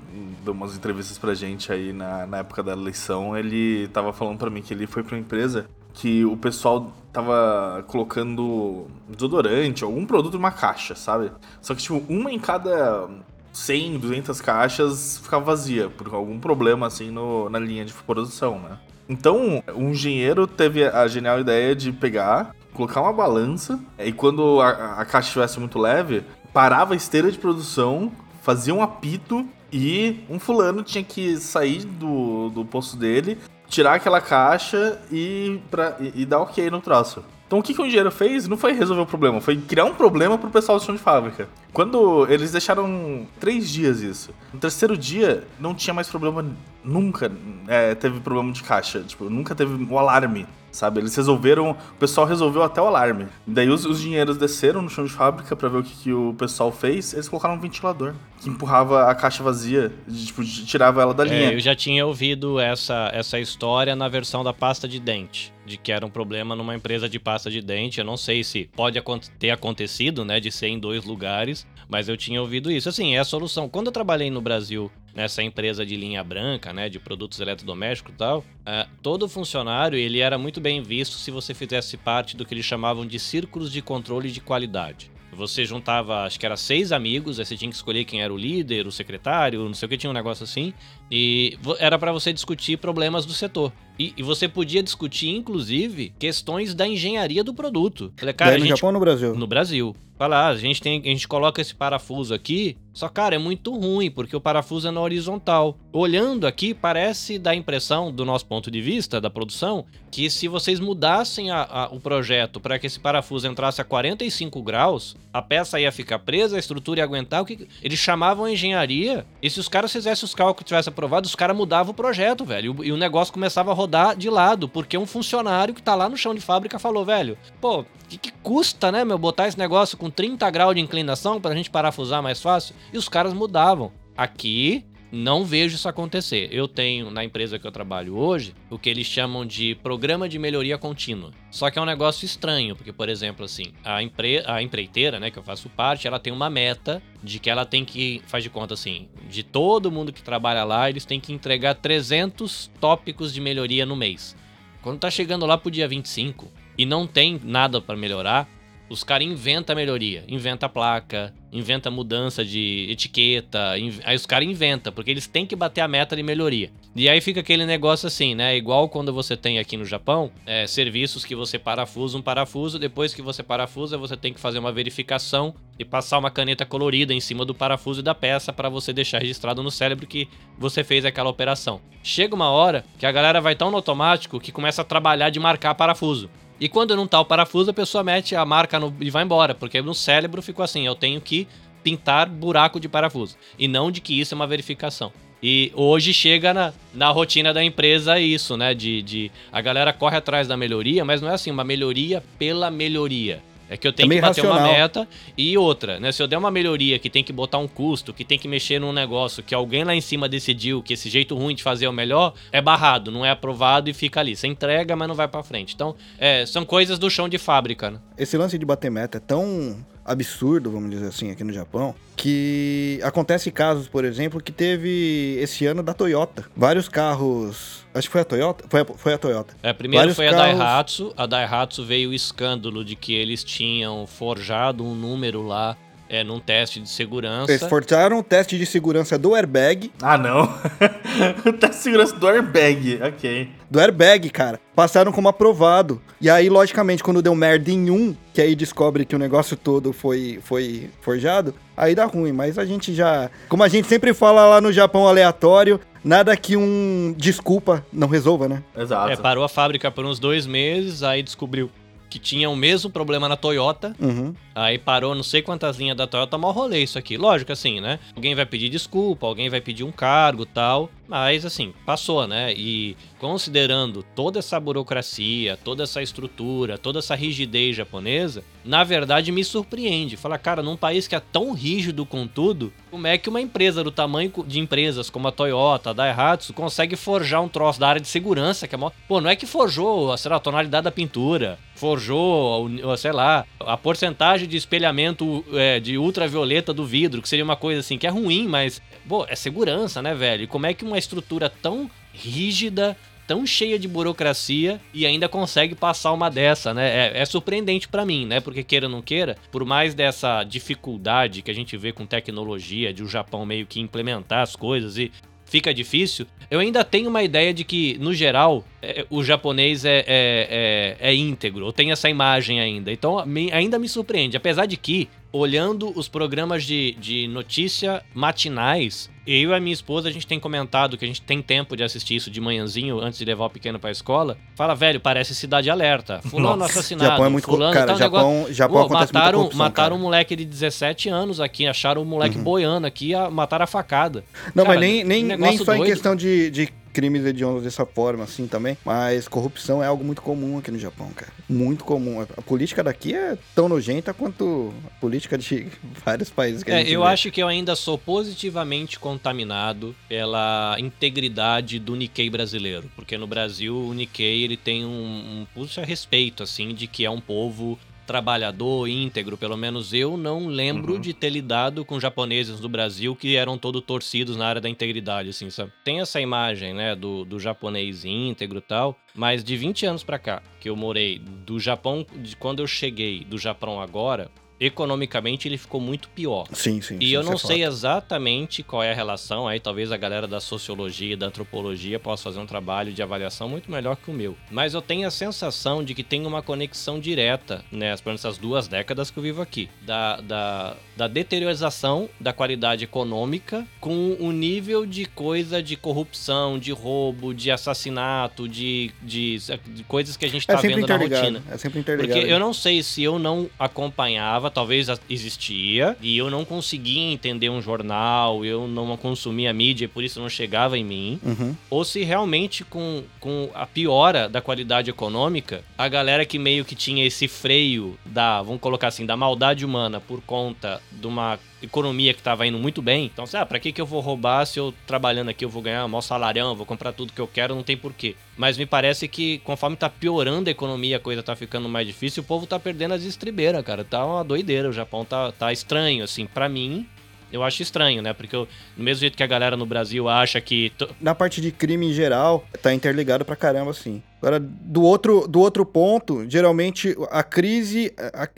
Speaker 3: deu umas entrevistas pra gente aí na, na época da eleição, ele tava falando pra mim que ele foi pra uma empresa que o pessoal tava colocando desodorante, algum produto numa caixa, sabe? Só que, tipo, uma em cada 100, 200 caixas ficava vazia, por algum problema, assim, no, na linha de produção, né? Então, um engenheiro teve a genial ideia de pegar, colocar uma balança, e quando a, a caixa estivesse muito leve, parava a esteira de produção, fazia um apito e um fulano tinha que sair do, do posto dele, tirar aquela caixa e, pra, e, e dar ok no troço. Então o que, que o engenheiro fez não foi resolver o problema, foi criar um problema pro pessoal do chão de fábrica. Quando eles deixaram três dias isso, no terceiro dia não tinha mais problema, nunca é, teve problema de caixa, tipo, nunca teve o um alarme sabe? Eles resolveram, o pessoal resolveu até o alarme. Daí os, os dinheiros desceram no chão de fábrica para ver o que, que, o pessoal fez, eles colocaram um ventilador que empurrava a caixa vazia, de, tipo, tirava ela da linha.
Speaker 4: É, eu já tinha ouvido essa, essa história na versão da pasta de dente, de que era um problema numa empresa de pasta de dente. Eu não sei se pode ter acontecido, né, de ser em dois lugares, mas eu tinha ouvido isso. Assim, é a solução. Quando eu trabalhei no Brasil nessa empresa de linha branca, né, de produtos eletrodomésticos e tal, uh, todo funcionário ele era muito bem visto se você fizesse parte do que eles chamavam de círculos de controle de qualidade. Você juntava, acho que era seis amigos, aí você tinha que escolher quem era o líder, o secretário, não sei o que, tinha um negócio assim. E era para você discutir problemas do setor. E, e, você podia discutir, inclusive, questões da engenharia do produto.
Speaker 2: Falei, cara, no gente, Japão ou no Brasil?
Speaker 4: No Brasil. Fala, ah, a gente, tem, a gente coloca esse parafuso aqui, só, cara, é muito ruim, porque o parafuso é na horizontal. Olhando aqui, parece dar a impressão, do nosso ponto de vista, da produção, que se vocês mudassem a, a, o projeto para que esse parafuso entrasse a 45 graus, a peça ia ficar presa, a estrutura ia aguentar. O que... Eles chamavam a engenharia, e se os caras fizessem os cálculos que tivessem aprovado, os caras mudavam o projeto, velho. E o, negócio começava a rodar de lado, porque um funcionário que tá lá no chão de fábrica falou, velho, pô, o que, que, custa, né, meu, botar esse negócio com 30 graus de inclinação pra gente parafusar mais fácil? E os caras mudavam. Aqui, não vejo isso acontecer. Eu tenho na empresa que eu trabalho hoje o que eles chamam de programa de melhoria contínua. Só que é um negócio estranho, porque, por exemplo, assim, a, empre a empreiteira, né, que eu faço parte, ela tem uma meta de que ela tem que, faz de conta assim, de todo mundo que trabalha lá, eles têm que entregar 300 tópicos de melhoria no mês. Quando tá chegando lá pro dia 25 e não tem nada para melhorar, os caras inventam melhoria, inventa placa, inventa mudança de etiqueta, aí os caras inventam, porque eles têm que bater a meta de melhoria. E aí fica aquele negócio assim, né? Igual quando você tem aqui no Japão, é, serviços que você parafusa um parafuso, depois que você parafusa, você tem que fazer uma verificação e passar uma caneta colorida em cima do parafuso e da peça para você deixar registrado no cérebro que você fez aquela operação. Chega uma hora que a galera vai tão no automático que começa a trabalhar de marcar parafuso. E quando não tá o parafuso, a pessoa mete a marca no, e vai embora, porque no cérebro ficou assim: eu tenho que pintar buraco de parafuso. E não de que isso é uma verificação. E hoje chega na, na rotina da empresa isso, né? De, de a galera corre atrás da melhoria, mas não é assim, uma melhoria pela melhoria. É que eu tenho é que bater racional. uma meta e outra, né? Se eu der uma melhoria que tem que botar um custo, que tem que mexer num negócio que alguém lá em cima decidiu que esse jeito ruim de fazer é o melhor, é barrado, não é aprovado e fica ali. Você entrega, mas não vai para frente. Então, é, são coisas do chão de fábrica, né?
Speaker 2: Esse lance de bater meta é tão absurdo, vamos dizer assim, aqui no Japão, que acontece casos, por exemplo, que teve esse ano da Toyota. Vários carros. Acho que foi a Toyota? Foi a, foi a Toyota.
Speaker 4: É, primeiro Vários foi carros... a Daihatsu. A Daihatsu veio o escândalo de que eles tinham forjado um número lá é, num teste de segurança.
Speaker 2: Eles forçaram o teste de segurança do airbag.
Speaker 3: Ah, não. o teste de segurança do airbag, ok.
Speaker 2: Do airbag, cara. Passaram como aprovado. E aí, logicamente, quando deu merda em um, que aí descobre que o negócio todo foi, foi forjado, aí dá ruim. Mas a gente já. Como a gente sempre fala lá no Japão aleatório, nada que um desculpa não resolva, né?
Speaker 4: Exato. É, parou a fábrica por uns dois meses, aí descobriu que tinha o mesmo problema na Toyota.
Speaker 2: Uhum.
Speaker 4: Aí parou não sei quantas linhas da Toyota, mal rolê isso aqui. Lógico assim, né? Alguém vai pedir desculpa, alguém vai pedir um cargo tal. Mas, assim, passou, né? E considerando toda essa burocracia, toda essa estrutura, toda essa rigidez japonesa, na verdade me surpreende. Fala, cara, num país que é tão rígido com tudo, como é que uma empresa do tamanho de empresas como a Toyota, a Daihatsu, consegue forjar um troço da área de segurança, que é mó... Pô, não é que forjou, sei lá, a tonalidade da pintura, forjou, sei lá, a porcentagem de espelhamento é, de ultravioleta do vidro, que seria uma coisa assim que é ruim, mas, pô, é segurança, né, velho? E como é que uma estrutura tão rígida, tão cheia de burocracia e ainda consegue passar uma dessa, né? É, é surpreendente para mim, né? Porque queira ou não queira, por mais dessa dificuldade que a gente vê com tecnologia, de o Japão meio que implementar as coisas e fica difícil, eu ainda tenho uma ideia de que, no geral, é, o japonês é, é, é, é íntegro, ou tem essa imagem ainda. Então, me, ainda me surpreende. Apesar de que, olhando os programas de, de notícia matinais, eu e a minha esposa, a gente tem comentado que a gente tem tempo de assistir isso de manhãzinho antes de levar o pequeno pra escola. Fala, velho, parece cidade alerta. Fulano Nossa, assassinado.
Speaker 2: Japão é muito
Speaker 4: fulano,
Speaker 2: cara,
Speaker 4: tal,
Speaker 2: Japão,
Speaker 4: negócio...
Speaker 2: Japão
Speaker 4: Pô, mataram,
Speaker 2: corrupção,
Speaker 4: mataram
Speaker 2: cara.
Speaker 4: um moleque de 17 anos aqui, acharam um moleque
Speaker 2: Uhum.
Speaker 4: boiando aqui, a, mataram a facada.
Speaker 2: Não,
Speaker 4: Cara,
Speaker 2: mas nem, nem,
Speaker 4: um
Speaker 2: nem só em
Speaker 4: doido.
Speaker 2: questão de, de crimes hediondos dessa forma, assim, também. Mas corrupção é algo muito comum aqui no Japão, cara. Muito comum. A política daqui é tão nojenta quanto a política de vários países que a
Speaker 4: É,
Speaker 2: gente
Speaker 4: eu
Speaker 2: vê.
Speaker 4: acho que eu ainda sou positivamente contaminado pela integridade do Nikkei brasileiro, porque no Brasil o Nikkei ele tem um, um puxa respeito assim de que é um povo trabalhador, íntegro, pelo menos eu não lembro
Speaker 3: Uhum.
Speaker 4: de ter lidado com japoneses do Brasil que eram todo torcidos na área da integridade, assim, sabe? Tem essa imagem, né, do, do japonês íntegro e tal, mas de 20 anos pra cá, que eu morei do Japão, de quando eu cheguei do Japão agora, economicamente ele ficou muito pior.
Speaker 2: Sim, sim.
Speaker 4: E
Speaker 2: sim,
Speaker 4: eu não
Speaker 2: é
Speaker 4: sei
Speaker 2: fato.
Speaker 4: exatamente qual é a relação, aí talvez a galera da sociologia, da antropologia possa fazer um trabalho de avaliação muito melhor que o meu. Mas eu tenho a sensação de que tem uma conexão direta, né, essas duas décadas que eu vivo aqui, da, da, da deteriorização da qualidade econômica com o nível de coisa de corrupção, de roubo, de assassinato, de, de, de coisas que a gente
Speaker 2: É
Speaker 4: tá vendo na rotina.
Speaker 2: É sempre interligado.
Speaker 4: Porque eu não sei se eu não acompanhava, talvez existia, e eu não conseguia entender um jornal, eu não consumia mídia e por isso não chegava em mim,
Speaker 2: Uhum.
Speaker 4: ou se realmente com, com a piora da qualidade econômica, a galera que meio que tinha esse freio da, vamos colocar assim, da maldade humana por conta de uma economia que tava indo muito bem. Então, assim, ah, pra que, que eu vou roubar se eu trabalhando aqui eu vou ganhar um maior salarião, vou comprar tudo que eu quero, não tem porquê. Mas me parece que conforme tá piorando a economia, a coisa tá ficando mais difícil, o povo tá perdendo as estribeiras, cara. Tá uma doideira, o Japão tá, tá estranho, assim, pra mim... Eu acho estranho, né? Porque eu, do mesmo jeito que a galera no Brasil acha que to-
Speaker 2: Na parte de crime em geral, tá interligado pra caramba, assim. Agora, do outro, do outro ponto, geralmente a crise.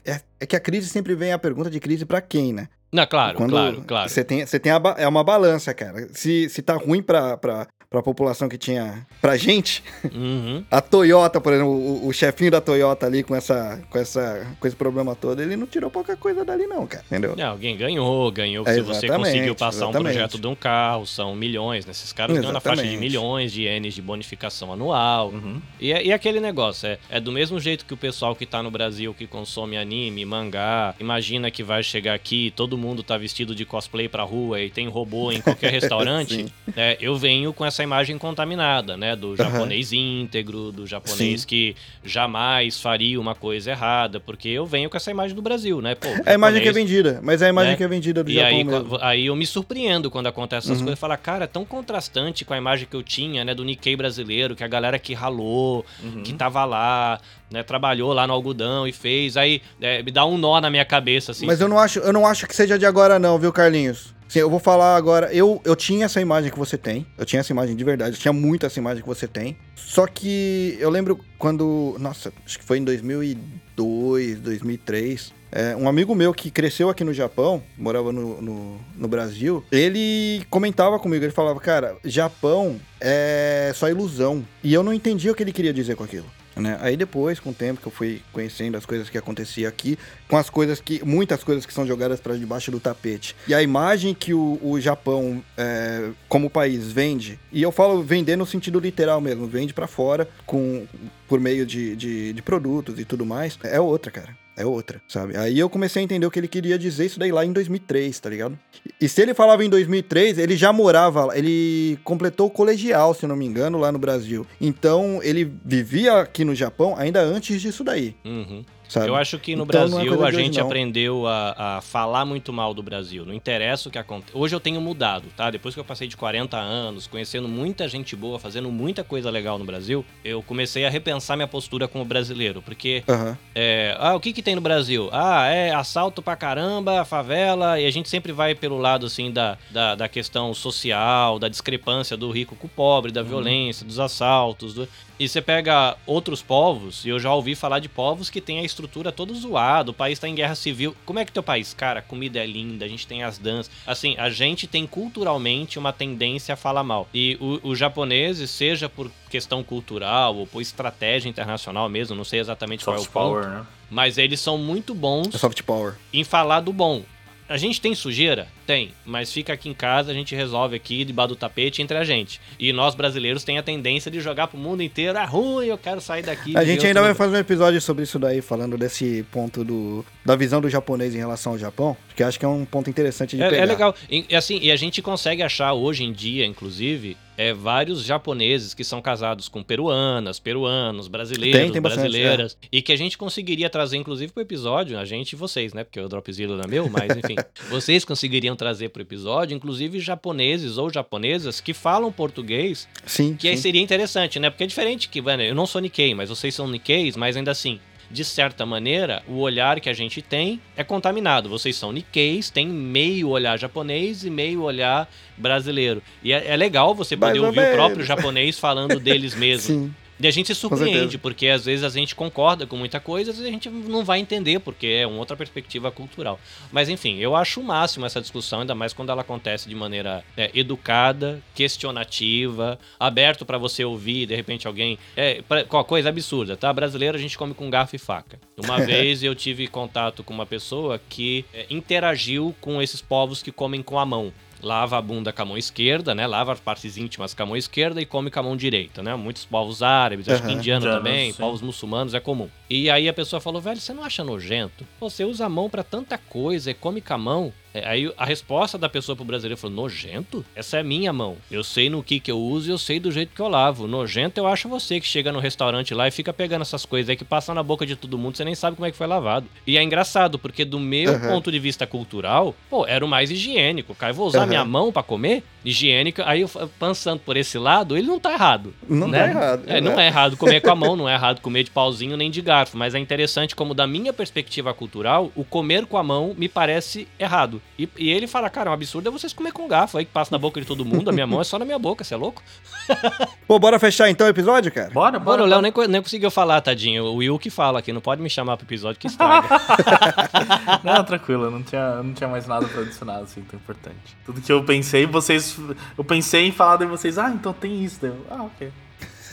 Speaker 2: é, é que a crise sempre vem a pergunta de crise pra quem, né?
Speaker 4: Não, claro,
Speaker 2: Quando
Speaker 4: claro, claro.
Speaker 2: Você tem, você tem a, é uma balança, cara. Se, se tá ruim pra, pra, pra população que tinha. Pra gente,
Speaker 4: Uhum.
Speaker 2: a Toyota, por exemplo, o, o chefinho da Toyota ali com, essa, com, essa, com esse problema todo, ele não tirou pouca coisa dali, não, cara. Entendeu?
Speaker 4: Não, alguém ganhou, ganhou
Speaker 2: É,
Speaker 4: se você conseguiu passar um
Speaker 2: exatamente.
Speaker 4: projeto de um carro, são milhões, né? Esses caras ganham na faixa de milhões de ienes de bonificação anual.
Speaker 3: Uhum.
Speaker 4: E, é- e aquele negócio, é, é do mesmo jeito que o pessoal que tá no Brasil, que consome anime, mangá, imagina que vai chegar aqui, todo mundo tá vestido de cosplay pra rua e tem robô em qualquer restaurante. É, eu venho com essa imagem contaminada, né? Do japonês íntegro, do japonês
Speaker 2: Sim.
Speaker 4: que jamais faria uma coisa errada, porque eu venho com essa imagem do Brasil, né? Pô,
Speaker 2: É a imagem que é
Speaker 4: japonês-
Speaker 2: vendida, mas é a imagem
Speaker 4: né?
Speaker 2: que é vendida do
Speaker 4: e
Speaker 2: Japão
Speaker 4: aí,
Speaker 2: mesmo.
Speaker 4: aí eu me surpreendo quando acontece essas
Speaker 2: Uhum.
Speaker 4: coisas. Falar, cara, é tão contrastante com a imagem que eu tinha, né, do Nikkei brasileiro, que a galera que ralou,
Speaker 3: Uhum.
Speaker 4: que tava lá, né, trabalhou lá no algodão e fez. Aí é, me dá um nó na minha cabeça, assim.
Speaker 2: Mas eu não acho, eu não acho que seja de agora não, viu, Carlinhos? Sim, eu vou falar agora. Eu, eu tinha essa imagem que você tem. Eu tinha essa imagem de verdade. Eu tinha muito essa imagem que você tem. Só que eu lembro quando. Nossa, acho que foi em 2002, 2003. é, um amigo meu que cresceu aqui no Japão, morava no, no, no Brasil, ele comentava comigo. Ele falava, cara, Japão é só ilusão. E eu não entendia o que ele queria dizer com aquilo. Né? Aí depois, com o tempo que eu fui conhecendo as coisas que acontecia aqui, com as coisas que. muitas coisas que são jogadas para debaixo do tapete. E a imagem que o, o Japão, é, como país, vende, e eu falo vender no sentido literal mesmo, vende para fora com por meio de, de, de produtos e tudo mais, é outra, cara. É outra, sabe? Aí eu comecei a entender o que ele queria dizer isso daí lá em 2003, tá ligado? E se ele falava em 2003, ele já morava, ele completou o colegial, se não me engano, lá no Brasil. Então, ele vivia aqui no Japão ainda antes disso daí.
Speaker 4: Uhum.
Speaker 2: Sabe?
Speaker 4: Eu acho que no
Speaker 2: Então, é
Speaker 4: Brasil
Speaker 2: coisa
Speaker 4: a gente
Speaker 2: não.
Speaker 4: aprendeu a, a falar muito mal do Brasil. Não interessa o que acontece. Hoje eu tenho mudado, tá? Depois que eu passei de 40 anos, conhecendo muita gente boa, fazendo muita coisa legal no Brasil, eu comecei a repensar minha postura como brasileiro. Porque,
Speaker 2: Aham.
Speaker 4: é, ah, o que que tem no Brasil? Ah, é assalto pra caramba, favela, e a gente sempre vai pelo lado, assim, da, da, da questão social, da discrepância do rico com o pobre, da violência, dos assaltos. do- E você pega outros povos, e eu já ouvi falar de povos que têm a estrutura toda zoada, o país tá em guerra civil. Como é que teu país? Cara, a comida é linda, a gente tem as danças. Assim, a gente tem culturalmente uma tendência a falar mal. E o- os japoneses, seja por questão cultural ou por estratégia internacional mesmo, não sei exatamente qual é o
Speaker 3: Soft
Speaker 4: ponto,
Speaker 3: power, né?
Speaker 4: mas eles são muito bons
Speaker 2: É soft power.
Speaker 4: em falar do bom. A gente tem sujeira? Tem, mas fica aqui em casa, a gente resolve aqui debaixo do tapete entre a gente. E nós brasileiros tem a tendência de jogar pro mundo inteiro, é ruim, eu quero sair daqui.
Speaker 2: A gente ainda vai
Speaker 4: lugar."
Speaker 2: fazer um episódio sobre isso daí, falando desse ponto do, da visão do japonês em relação ao Japão, que eu acho que é um ponto interessante de
Speaker 4: É,
Speaker 2: pegar.
Speaker 4: é legal. E, assim, e a gente consegue achar hoje em dia, inclusive, é, vários japoneses que são casados com peruanas, peruanos, brasileiros,
Speaker 2: Tem, tem bastante,
Speaker 4: brasileiras. E que a gente conseguiria trazer, inclusive, pro episódio, a gente e vocês, né? Porque o Dropzilla não é meu, mas enfim. vocês conseguiriam trazer pro episódio, inclusive, japoneses ou japonesas que falam português
Speaker 2: Sim,
Speaker 4: que aí
Speaker 2: sim.
Speaker 4: seria interessante, né? Porque é diferente que, mano, eu não sou Nikkei, mas vocês são Nikkeis, mas ainda assim, de certa maneira, o olhar que a gente tem é contaminado. Vocês são Nikkeis, tem meio olhar japonês e meio olhar brasileiro. E é, é legal você poder
Speaker 2: ou
Speaker 4: ouvir o
Speaker 2: menos.
Speaker 4: próprio japonês falando deles mesmo.
Speaker 2: Sim.
Speaker 4: E a gente se surpreende, porque às vezes a gente concorda com muita coisa, às vezes a gente não vai entender, porque é uma outra perspectiva cultural. Mas enfim, eu acho o máximo essa discussão, ainda mais quando ela acontece de maneira né, educada, questionativa, aberto pra você ouvir, de repente alguém. É, pra- coisa absurda, tá? Brasileiro a gente come com garfo e faca. Uma vez eu tive contato com uma pessoa que é, interagiu com esses povos que comem com a mão lava a bunda com a mão esquerda, né? Lava as partes íntimas com a mão esquerda e come com a mão direita, né? Muitos povos árabes, acho que indiano
Speaker 3: Indianos,
Speaker 4: também,
Speaker 3: sim.
Speaker 4: povos muçulmanos é comum. E aí a pessoa falou, velho, você não acha nojento? Você usa a mão pra tanta coisa e come com a mão. É, Aí a resposta da pessoa pro brasileiro falou, nojento? Essa é minha mão. Eu sei no que que eu uso e eu sei do jeito que eu lavo. Nojento eu acho você que chega no restaurante lá e fica pegando essas coisas aí que passam na boca de todo mundo, você nem sabe como é que foi lavado. E é engraçado, porque do meu
Speaker 2: Aham.
Speaker 4: ponto de vista cultural, pô, era o mais higiênico. Cara, eu vou usar
Speaker 2: Aham.
Speaker 4: minha mão pra comer? Higiênica. Aí eu pensando por esse lado, ele não tá errado.
Speaker 2: Não
Speaker 4: né?
Speaker 2: tá errado.
Speaker 4: É, não é errado comer com a mão, não é errado comer de pauzinho nem de garfo, mas é interessante como da minha perspectiva cultural, o comer com a mão me parece errado. E, e ele fala, cara, um absurdo é vocês comer com garfo aí que passa na boca de todo mundo, a minha mão é só na minha boca, você é louco?
Speaker 2: Pô, bora fechar então o episódio, cara?
Speaker 3: Bora,
Speaker 4: Mano,
Speaker 3: bora.
Speaker 4: o Léo nem, nem conseguiu falar, tadinho. O Will que fala aqui, não pode me chamar pro episódio que estraga.
Speaker 3: Não, tranquilo, não tinha, não tinha mais nada pra adicionar, assim, tão importante. Tudo que eu pensei, vocês. Eu pensei em falar de vocês, ah, então tem isso. Daí eu, ah, ok.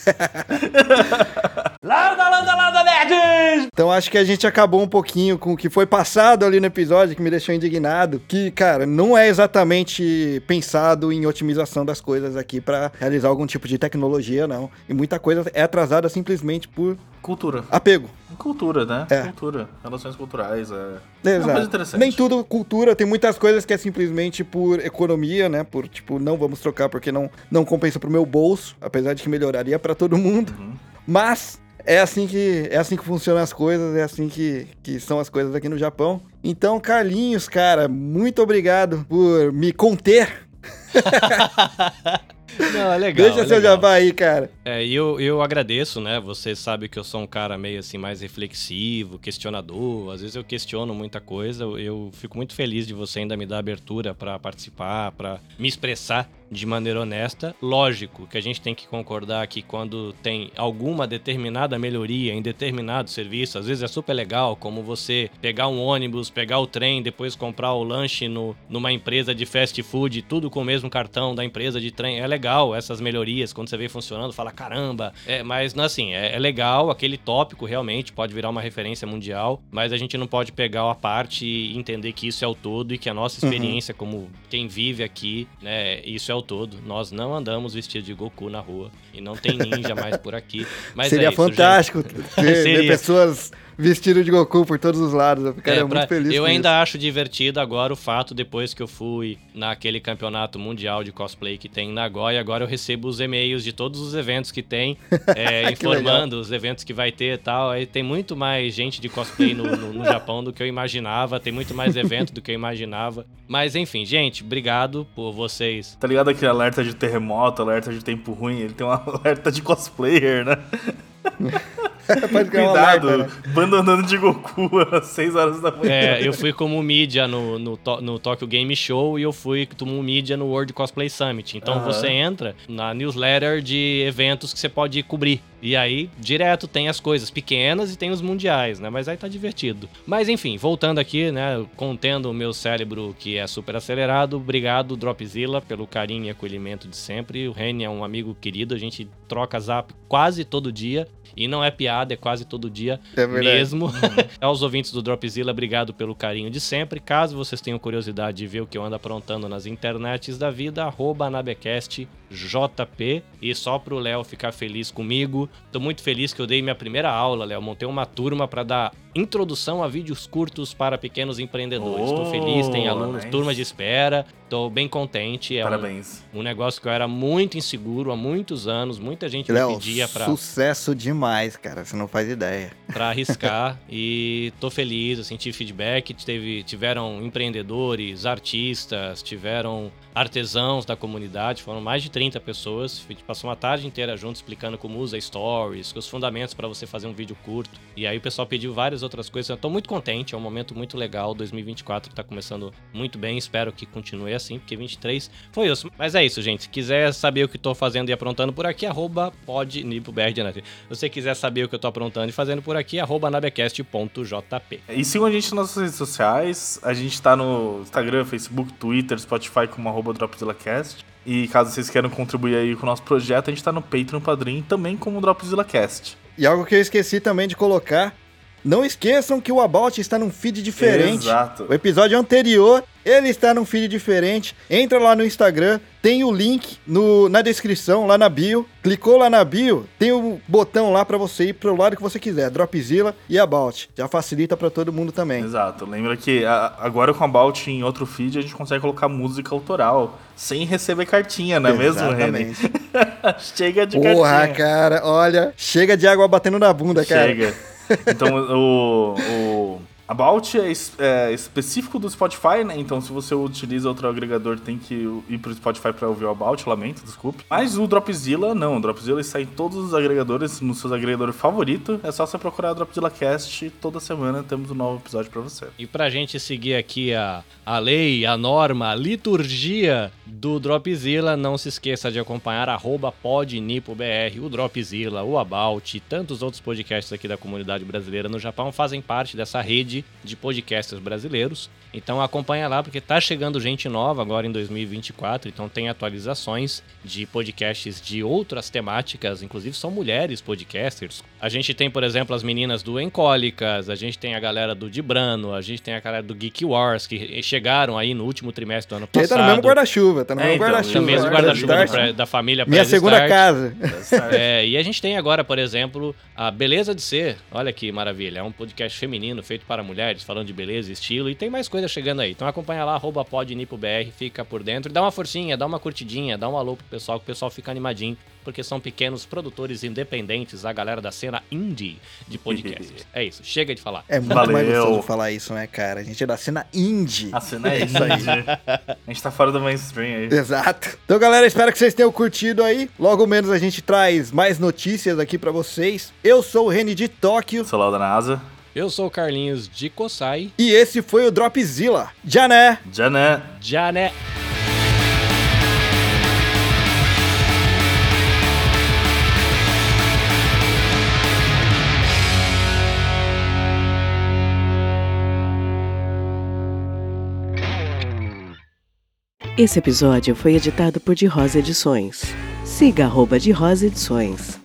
Speaker 1: Landa, landa, landa, nerds!
Speaker 2: Então acho que a gente acabou um pouquinho com o que foi passado ali no episódio, que me deixou indignado. Que, cara, não é exatamente pensado em otimização das coisas aqui pra realizar algum tipo de tecnologia, não. E muita coisa é atrasada simplesmente por
Speaker 3: Cultura.
Speaker 2: apego.
Speaker 3: Cultura, né?
Speaker 2: É.
Speaker 3: Cultura. Relações culturais. É, é uma coisa interessante.
Speaker 2: Nem tudo cultura, tem muitas coisas que é simplesmente por economia, né? Por, tipo, não vamos trocar porque não, não compensa pro meu bolso, apesar de que melhoraria pra todo mundo.
Speaker 3: Uhum.
Speaker 2: Mas é assim que é assim que funcionam as coisas, é assim que, que são as coisas aqui no Japão. Então, Carlinhos, cara, muito obrigado por me conter.
Speaker 4: não, é legal.
Speaker 2: Deixa
Speaker 4: é
Speaker 2: seu
Speaker 4: legal.
Speaker 2: jabá aí, cara.
Speaker 4: É, e eu, eu agradeço, né? Você sabe que eu sou um cara meio assim, mais reflexivo, questionador. Às vezes eu questiono muita coisa. Eu, eu fico muito feliz de você ainda me dar abertura pra participar, pra me expressar de maneira honesta. Lógico que a gente tem que concordar que quando tem alguma determinada melhoria em determinado serviço, às vezes é super legal, como você pegar um ônibus, pegar o trem, depois comprar o lanche no, numa empresa de fast food, tudo com o mesmo cartão da empresa de trem. É legal essas melhorias, quando você vê funcionando, fala caramba. É, mas assim, é, é legal, aquele tópico realmente pode virar uma referência mundial, mas a gente não pode pegar a parte e entender que isso é o todo e que a nossa experiência como quem vive aqui, né, isso é o todo. Nós não andamos vestidos de Goku na rua. E não tem ninja mais por aqui. Mas
Speaker 2: Seria
Speaker 4: é isso,
Speaker 2: fantástico ter, ver
Speaker 4: Seria.
Speaker 2: pessoas vestidas de Goku por todos os lados. Eu ficaria
Speaker 4: É, pra-
Speaker 2: muito feliz
Speaker 4: eu
Speaker 2: com
Speaker 4: ainda acho divertido agora o fato, depois que eu fui naquele campeonato mundial de cosplay que tem em Nagoya, agora eu recebo os e-mails de todos os eventos que tem, é,
Speaker 2: Que
Speaker 4: informando os eventos que vai ter e tal. Aí tem muito mais gente de cosplay no, no- no Japão do que eu imaginava, tem muito mais evento do que eu imaginava. Mas enfim, gente, obrigado por vocês.
Speaker 3: Tá ligado aquele alerta de terremoto, alerta de tempo ruim? Ele tem um alerta de cosplayer, né?
Speaker 2: Pode
Speaker 3: Cuidado,
Speaker 2: alerta, né?
Speaker 3: banda andando de Goku às 6 horas da manhã.
Speaker 4: É, eu fui como mídia no, no, no Tokyo Game Show e eu fui como mídia no World Cosplay Summit. Então
Speaker 3: Aham.
Speaker 4: você entra na newsletter de eventos que você pode cobrir. E aí, direto, tem as coisas pequenas e tem os mundiais, né? Mas aí tá divertido. Mas enfim, voltando aqui, né? Contendo o meu cérebro que é super acelerado. Obrigado, Dropzilla, pelo carinho e acolhimento de sempre. O Reni é um amigo querido, a gente troca zap quase todo dia. E não é piada, é quase todo dia
Speaker 2: É
Speaker 4: mesmo. Aos ouvintes do Dropzilla, obrigado pelo carinho de sempre. Caso vocês tenham curiosidade de ver o que eu ando aprontando nas internets da vida, arroba JP. E só pro Léo ficar feliz comigo. Tô muito feliz que eu dei minha primeira aula, Léo. Montei uma turma para dar introdução a vídeos curtos para pequenos empreendedores. Tô
Speaker 3: Oh,
Speaker 4: feliz, tem alunos,
Speaker 3: nice.
Speaker 4: turma de espera. Tô bem contente. É um,
Speaker 3: Parabéns.
Speaker 4: um negócio que eu era muito inseguro há muitos anos. Muita gente me
Speaker 2: Léo,
Speaker 4: pedia pra
Speaker 2: sucesso demais, cara. Você não faz ideia.
Speaker 4: para arriscar e tô feliz, eu senti feedback, teve, tiveram empreendedores, artistas, tiveram artesãos da comunidade, foram mais de 30 pessoas, passou uma tarde inteira junto explicando como usa stories, os fundamentos para você fazer um vídeo curto. E aí o pessoal pediu várias outras coisas. Eu tô muito contente, é um momento muito legal, 2024 tá começando muito bem, espero que continue assim, porque 23 foi isso. Mas é isso, gente. Se quiser saber o que tô fazendo e aprontando por aqui, arroba podnipobr de Anatel. Se você quiser saber o que eu tô aprontando e fazendo por aqui, arroba nabecast.jp.
Speaker 3: E sigam a gente nas nossas redes sociais. A gente tá no Instagram, Facebook, Twitter, Spotify como arroba DropzillaCast. E caso vocês queiram contribuir aí com o nosso projeto, a gente tá no Patreon Padrim também como DropzillaCast.
Speaker 2: E algo que eu esqueci também de colocar. Não esqueçam que o About está num feed diferente.
Speaker 3: Exato.
Speaker 2: O episódio anterior, ele está num feed diferente. Entra lá no Instagram, tem o link no, na descrição, lá na bio. Clicou lá na bio, tem o botão lá pra você ir pro lado que você quiser. Dropzilla e About. Já facilita pra todo mundo também.
Speaker 3: Exato. Lembra que a- agora com About em outro feed a gente consegue colocar música autoral sem receber cartinha, não é mesmo, Reni?
Speaker 2: Exatamente.
Speaker 3: Chega de
Speaker 2: Porra,
Speaker 3: cartinha.
Speaker 2: cara, olha, chega de água batendo na bunda, cara.
Speaker 3: Chega. Então, o, o About é, é específico do Spotify, né? Então, se você utiliza outro agregador, tem que ir pro Spotify pra ouvir o About, lamento, desculpe. Mas o Dropzilla, não. O Dropzilla está em todos os agregadores, nos seus agregadores favoritos. É só você procurar Dropzilla Cast. Toda semana temos um novo episódio pra você.
Speaker 4: E pra gente seguir aqui a, a lei, a norma, a liturgia do Dropzilla, não se esqueça de acompanhar podnipobr, o Dropzilla, o About e tantos outros podcasts aqui da comunidade brasileira no Japão fazem parte dessa rede de podcasters brasileiros. Então acompanha lá, porque tá chegando gente nova agora em 2024, então tem atualizações de podcasts de outras temáticas, inclusive são mulheres podcasters. A gente tem, por exemplo, as meninas do Encólicas, a gente tem a galera do Dibrano, a gente tem a galera do Geek Wars, que chegaram aí no último trimestre do ano passado.
Speaker 2: tá no mesmo guarda-chuva, tá no
Speaker 3: É,
Speaker 2: mesmo
Speaker 3: então,
Speaker 2: guarda-chuva.
Speaker 4: No mesmo
Speaker 3: Chuva,
Speaker 4: guarda-chuva
Speaker 3: pré-
Speaker 4: da família
Speaker 2: Minha segunda
Speaker 4: Pré-Start.
Speaker 2: casa.
Speaker 4: É, e a gente tem agora, por exemplo, a Beleza de Ser. Olha que maravilha. É um podcast feminino feito para mulheres, falando de beleza estilo. E tem mais coisa chegando aí. Então acompanha lá, arroba podnipobr, fica por dentro. Dá uma forcinha, dá uma curtidinha, dá um alô pro pessoal, que o pessoal fica animadinho. Porque são pequenos produtores independentes, a galera da cena indie de podcasts. é isso, chega de falar.
Speaker 2: É muito
Speaker 3: Valeu.
Speaker 2: mais gostoso falar isso, né, cara? A gente é da cena indie.
Speaker 3: A cena é
Speaker 2: isso aí.
Speaker 3: indie. A gente tá fora do mainstream aí.
Speaker 2: Exato. Então, galera, espero que vocês tenham curtido aí. Logo menos a gente traz mais notícias aqui pra vocês. Eu sou o Reni de Tóquio
Speaker 3: Sou lá da NASA.
Speaker 4: Eu sou o Carlinhos de Kosai.
Speaker 2: e esse foi o Dropzilla. Né?
Speaker 3: Jané.
Speaker 4: Já né?
Speaker 5: Esse episódio foi editado por De Rosa Edições. Siga arroba De Rosa Edições.